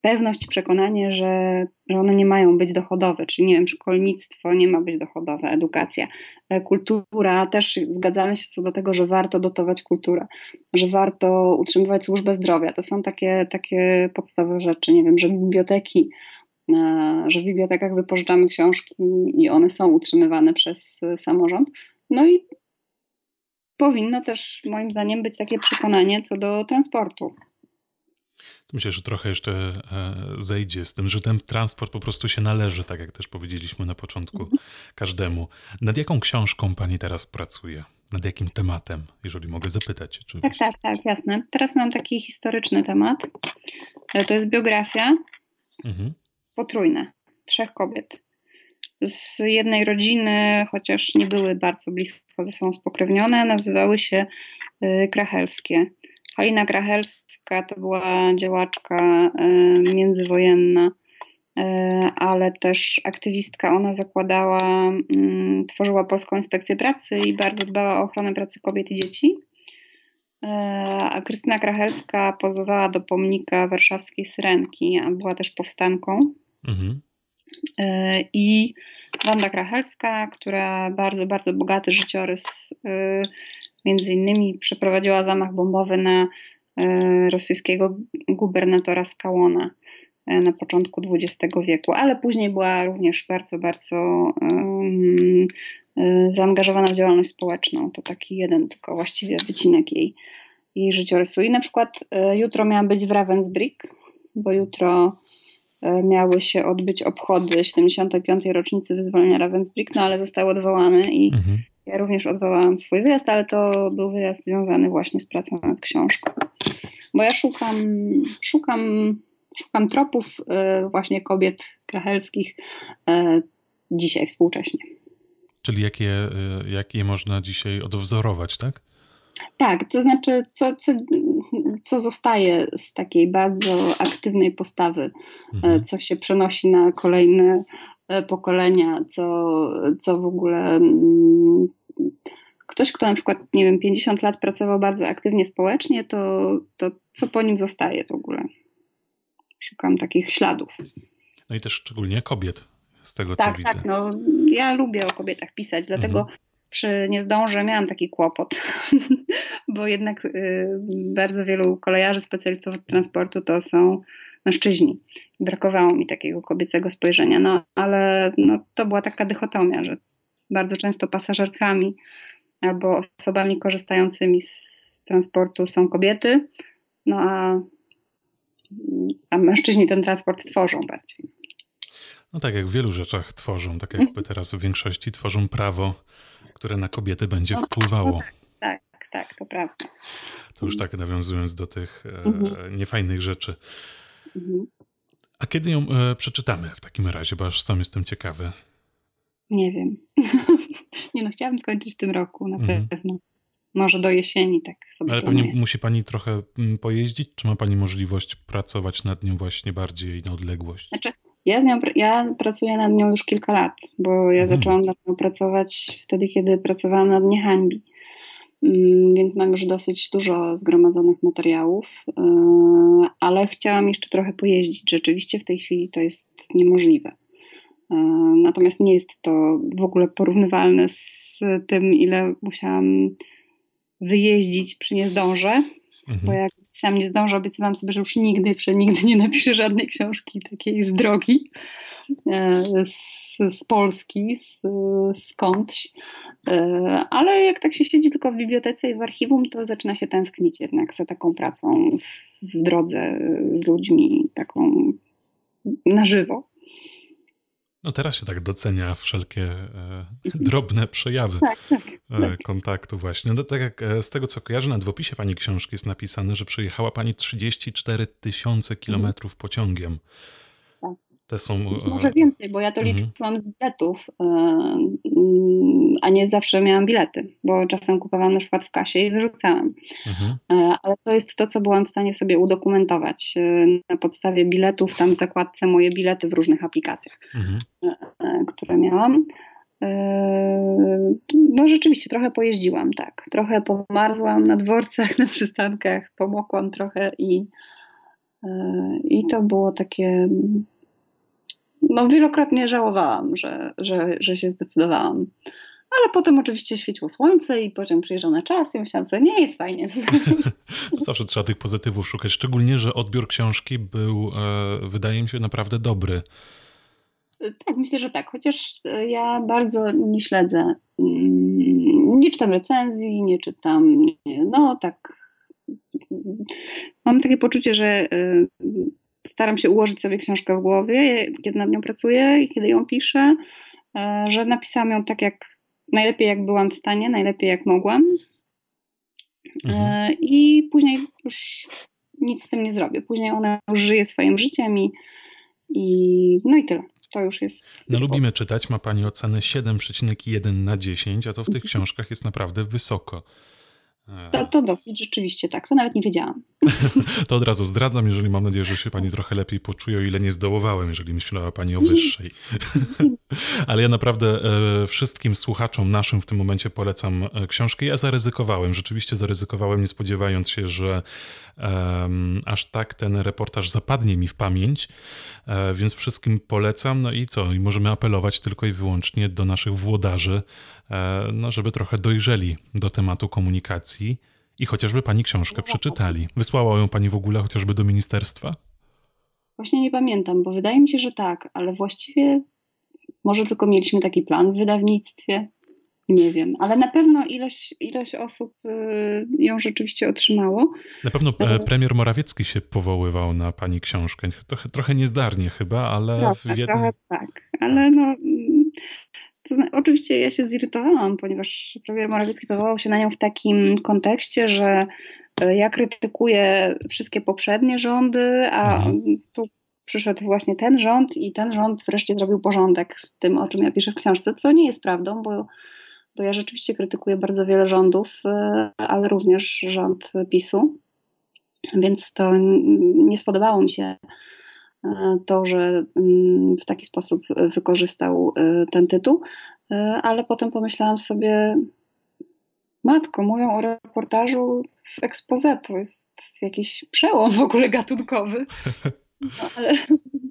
pewność przekonanie, że, że one nie mają być dochodowe, czyli nie wiem, szkolnictwo nie ma być dochodowe, edukacja, e, kultura, też zgadzamy się co do tego, że warto dotować kulturę, że warto utrzymywać służbę zdrowia. To są takie, takie podstawowe rzeczy, nie wiem, że biblioteki, e, że w bibliotekach wypożyczamy książki i one są utrzymywane przez samorząd. No i powinno też moim zdaniem być takie przekonanie co do transportu. Myślę, że trochę jeszcze e, zejdzie z tym, że ten transport po prostu się należy, tak jak też powiedzieliśmy na początku, mhm. każdemu. Nad jaką książką pani teraz pracuje? Nad jakim tematem, jeżeli mogę zapytać? Oczywiście. Tak, tak, tak, jasne. Teraz mam taki historyczny temat. E, to jest biografia mhm. potrójne, trzech kobiet. Z jednej rodziny, chociaż nie były bardzo blisko ze sobą spokrewnione, nazywały się e, Krachelskie. Halina Grachelska to była działaczka e, międzywojenna, e, ale też aktywistka. Ona zakładała, mm, tworzyła Polską Inspekcję Pracy i bardzo dbała o ochronę pracy kobiet i dzieci. E, a Krystyna Krachelska pozowała do pomnika warszawskiej Syrenki, a była też powstanką. Mhm. I Wanda Krachelska, która bardzo, bardzo bogaty życiorys Między innymi przeprowadziła zamach bombowy na e, rosyjskiego gubernatora Skałona e, na początku XX wieku, ale później była również bardzo, bardzo um, zaangażowana w działalność społeczną. To taki jeden tylko właściwie wycinek jej, jej życiorysu. I na przykład jutro miała być w Ravensbrück, bo jutro miały się odbyć obchody 75. rocznicy wyzwolenia Ravensbrück, no ale zostały odwołane i mhm. Ja również odwołałam swój wyjazd, ale to był wyjazd związany właśnie z pracą nad książką. Bo ja szukam, szukam, szukam tropów e, właśnie kobiet krachelskich e, dzisiaj, współcześnie. Czyli jakie, e, jakie można dzisiaj odwzorować, tak? Tak, to znaczy, co, co, co zostaje z takiej bardzo aktywnej postawy, mhm. co się przenosi na kolejne pokolenia, co, co w ogóle mm, ktoś, kto na przykład, nie wiem, 50 lat pracował bardzo aktywnie społecznie, to, to co po nim zostaje w ogóle? Szukam takich śladów. No i też szczególnie kobiet, z tego tak, co widzę. Tak, no ja lubię o kobietach pisać, dlatego mhm. Przy Niezdąże miałam taki kłopot, [laughs] bo jednak y, bardzo wielu kolejarzy, specjalistów od transportu to są mężczyźni. Brakowało mi takiego kobiecego spojrzenia, no ale no, to była taka dychotomia, że bardzo często pasażerkami albo osobami korzystającymi z transportu są kobiety, no a, a mężczyźni ten transport tworzą bardziej. No tak jak w wielu rzeczach tworzą, tak jakby teraz w większości tworzą prawo, które na kobiety będzie no, wpływało. No tak, tak, tak, to prawda. To już tak nawiązując do tych e, mhm. niefajnych rzeczy. Mhm. A kiedy ją e, przeczytamy w takim razie, bo aż sam jestem ciekawy. Nie wiem. [laughs] nie no, chciałabym skończyć w tym roku na mhm. pewno. Może do jesieni tak sobie Ale planuję. pewnie musi Pani trochę mm, pojeździć, czy ma Pani możliwość pracować nad nią właśnie bardziej na odległość? Znaczy, ja, z nią, ja pracuję nad nią już kilka lat, bo ja mhm. zaczęłam nad nią pracować wtedy, kiedy pracowałam nad Niehańbi. Mm, więc mam już dosyć dużo zgromadzonych materiałów, yy, ale chciałam jeszcze trochę pojeździć. Rzeczywiście w tej chwili to jest niemożliwe. Yy, natomiast nie jest to w ogóle porównywalne z tym, ile musiałam wyjeździć przy niezdąże, mhm. bo jak sam nie zdążę, obiecywałam sobie, że już nigdy, nigdy nie napiszę żadnej książki takiej z drogi, yy, z, z Polski, z, skądś. E, ale jak tak się siedzi tylko w bibliotece i w archiwum, to zaczyna się tęsknić jednak za taką pracą w, w drodze z ludźmi, taką na żywo. No teraz się tak docenia wszelkie e, mhm. drobne przejawy tak, tak, e, tak. kontaktu właśnie. No tak jak e, z tego co kojarzę, nad w opisie pani książki jest napisane, że przejechała pani 34 tysiące kilometrów mhm. pociągiem. Te są... Może więcej, bo ja to mhm. liczyłam z biletów, e, a nie zawsze miałam bilety, bo czasem kupowałam na przykład w kasie i wyrzucałam. Mhm. E, ale to jest to, co byłam w stanie sobie udokumentować e, na podstawie biletów, tam w zakładce moje bilety w różnych aplikacjach, mhm. które miałam. No rzeczywiście, trochę pojeździłam, tak. Trochę pomarzłam na dworcach, [laughs] na przystankach, pomokłam trochę i, i to było takie no, wielokrotnie żałowałam, że, że, że się zdecydowałam. Ale potem oczywiście świeciło słońce i pociąg przyjeżdżał na czas i myślałam sobie, nie, jest fajnie. [laughs] Zawsze trzeba tych pozytywów szukać, szczególnie, że odbiór książki był, e, wydaje mi się, naprawdę dobry. Tak, myślę, że tak. Chociaż e, ja bardzo nie śledzę, mm, nie czytam recenzji, nie czytam, no tak. Mam takie poczucie, że e, staram się ułożyć sobie książkę w głowie, kiedy nad nią pracuję i kiedy ją piszę, e, że napisałam ją tak jak najlepiej jak byłam w stanie, najlepiej jak mogłam. E, mhm. I później już nic z tym nie zrobię. Później ona już żyje swoim życiem i, i no i tyle. To już jest. No lubimy czytać. Ma Pani ocenę 7,1 na 10, a to w tych książkach jest naprawdę wysoko. To, to dosyć, rzeczywiście tak. To nawet nie wiedziałam. [laughs] to od razu zdradzam, jeżeli mam nadzieję, że się pani trochę lepiej poczuje, o ile nie zdołowałem, jeżeli myślała pani o wyższej. [laughs] Ale ja naprawdę e, wszystkim słuchaczom naszym w tym momencie polecam e, książkę. Ja zaryzykowałem, rzeczywiście zaryzykowałem, nie spodziewając się, że um, aż tak ten reportaż zapadnie mi w pamięć, e, więc wszystkim polecam. No i co? I możemy apelować tylko i wyłącznie do naszych włodarzy, no, żeby trochę dojrzeli do tematu komunikacji i chociażby pani książkę przeczytali. Wysłała ją pani w ogóle chociażby do ministerstwa? Właśnie nie pamiętam, bo wydaje mi się, że tak, ale właściwie może tylko mieliśmy taki plan w wydawnictwie. Nie wiem, ale na pewno ilość, ilość osób y, ją rzeczywiście otrzymało. Na pewno e, premier Morawiecki się powoływał na pani książkę. Trochę, trochę niezdarnie chyba, ale trochę, w jednym... Trochę tak, ale no to znaczy, oczywiście ja się zirytowałam, ponieważ premier Morawiecki powołał się na nią w takim kontekście, że e, ja krytykuję wszystkie poprzednie rządy, a mhm. tu przyszedł właśnie ten rząd i ten rząd wreszcie zrobił porządek z tym, o czym ja piszę w książce, co nie jest prawdą, bo, bo ja rzeczywiście krytykuję bardzo wiele rządów, e, ale również rząd PiSu, więc to nie spodobało mi się to, że mm, w taki sposób wykorzystał e, ten tytuł, e, ale potem pomyślałam sobie, Matko, mówią o reportażu w expose. To jest jakiś przełom w ogóle gatunkowy. [laughs] No, ale...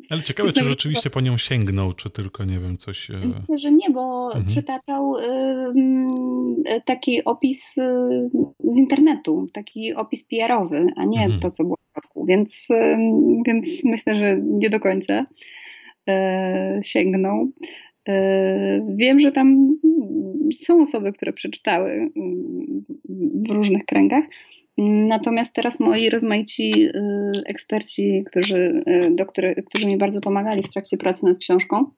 ale ciekawe, czy rzeczywiście po nią sięgnął, czy tylko, nie wiem, coś... E, Myślę, że nie, bo mhm. przytaczał y, taki opis y, z internetu, taki opis PR-owy, a nie mhm. to, co było w środku, więc, y, więc myślę, że nie do końca e, sięgnął. E, wiem, że tam są osoby, które przeczytały w różnych kręgach. Natomiast teraz moi rozmaici y, eksperci, którzy, y, do który, którzy mi bardzo pomagali w trakcie pracy nad książką,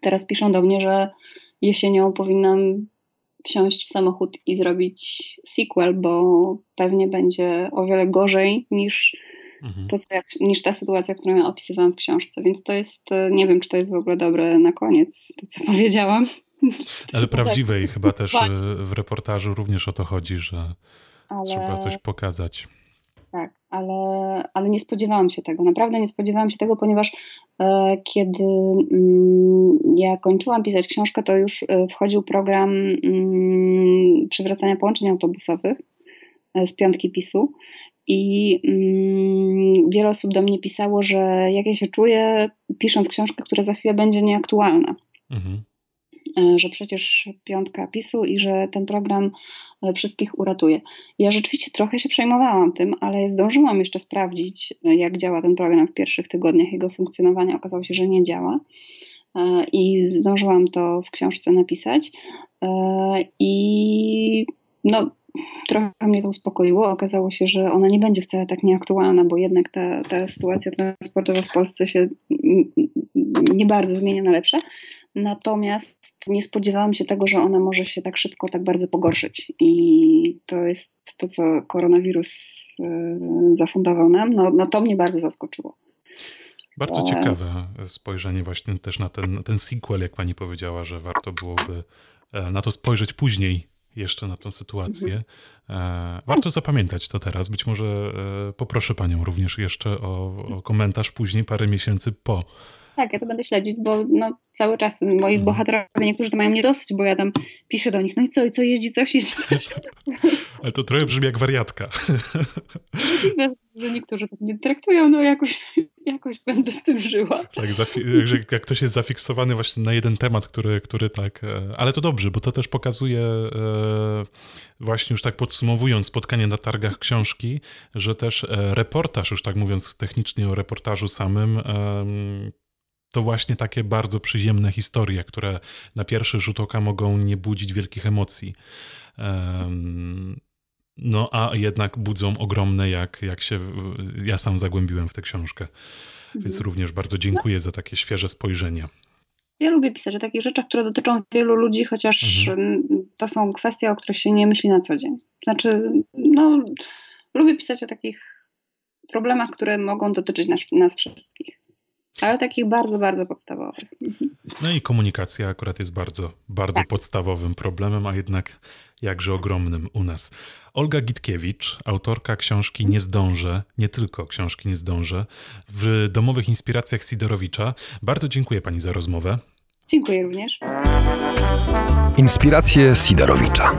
teraz piszą do mnie, że jesienią powinnam wsiąść w samochód i zrobić sequel, bo pewnie będzie o wiele gorzej niż, mhm. to, co, niż ta sytuacja, którą ja opisywałam w książce. Więc to jest, y, nie wiem, czy to jest w ogóle dobre na koniec, to co [laughs] powiedziałam. Ale prawdziwe i chyba też w reportażu również o to chodzi, że ale... Trzeba coś pokazać. Tak, ale, ale nie spodziewałam się tego. Naprawdę nie spodziewałam się tego, ponieważ e, kiedy mm, ja kończyłam pisać książkę, to już e, wchodził program mm, przywracania połączeń autobusowych e, z piątki PiSu. I mm, wiele osób do mnie pisało, że jak ja się czuję, pisząc książkę, która za chwilę będzie nieaktualna. Mhm. E, że przecież piątka PiSu i że ten program e, wszystkich uratuje. Ja rzeczywiście trochę się przejmowałam tym, ale zdążyłam jeszcze sprawdzić, e, jak działa ten program w pierwszych tygodniach jego funkcjonowania. Okazało się, że nie działa. I zdążyłam to w książce napisać. I no, trochę mnie to uspokoiło. Okazało się, że ona nie będzie wcale tak nieaktualna, bo jednak ta, ta sytuacja transportowa w Polsce się nie bardzo zmienia na lepsze. Natomiast nie spodziewałam się tego, że ona może się tak szybko, tak bardzo pogorszyć. I to jest to, co koronawirus e, zafundował nam. No, no to mnie bardzo zaskoczyło. Bardzo e... ciekawe spojrzenie właśnie też na ten, ten sequel, jak pani powiedziała, że warto byłoby e, na to spojrzeć później jeszcze na tę sytuację. Mhm. E, warto zapamiętać to teraz. Być może poproszę panią również jeszcze o, o komentarz później, parę miesięcy po tak, ja to będę śledzić, bo no, cały czas moi mhm. bohaterowie, niektórzy to mają nie dosyć, bo ja tam piszę do nich, no i co, i co jeździ coś, jeździ coś. [laughs] Ale to trochę brzmi jak wariatka. [laughs] że niektórzy tak nie traktują, no jakoś, jakoś będę z tym żyła. Tak, że jak ktoś jest zafiksowany właśnie na jeden temat, który, który tak, e, ale to dobrze, bo to też pokazuje e, właśnie już tak podsumowując spotkanie na targach książki, że też e, reportaż, już tak mówiąc technicznie o reportażu samym, to właśnie takie bardzo przyziemne historie, które na pierwszy rzut oka mogą nie budzić wielkich emocji. No, a jednak budzą ogromne, jak, jak się ja sam zagłębiłem w tę książkę. Mhm. Więc również bardzo dziękuję za takie świeże spojrzenie. Ja lubię pisać o takich rzeczach, które dotyczą wielu ludzi, chociaż mhm. to są kwestie, o których się nie myśli na co dzień. Znaczy, no, lubię pisać o takich problemach, które mogą dotyczyć nas, nas wszystkich. Ale takich bardzo, bardzo podstawowych. No i komunikacja akurat jest bardzo, bardzo tak. podstawowym problemem, a jednak jakże ogromnym u nas. Olga Gitkiewicz, autorka książki Nie zdążę, nie tylko książki Nie zdążę, w domowych inspiracjach Sidorowicza. Bardzo dziękuję pani za rozmowę. Dziękuję również. Inspiracje Sidorowicza.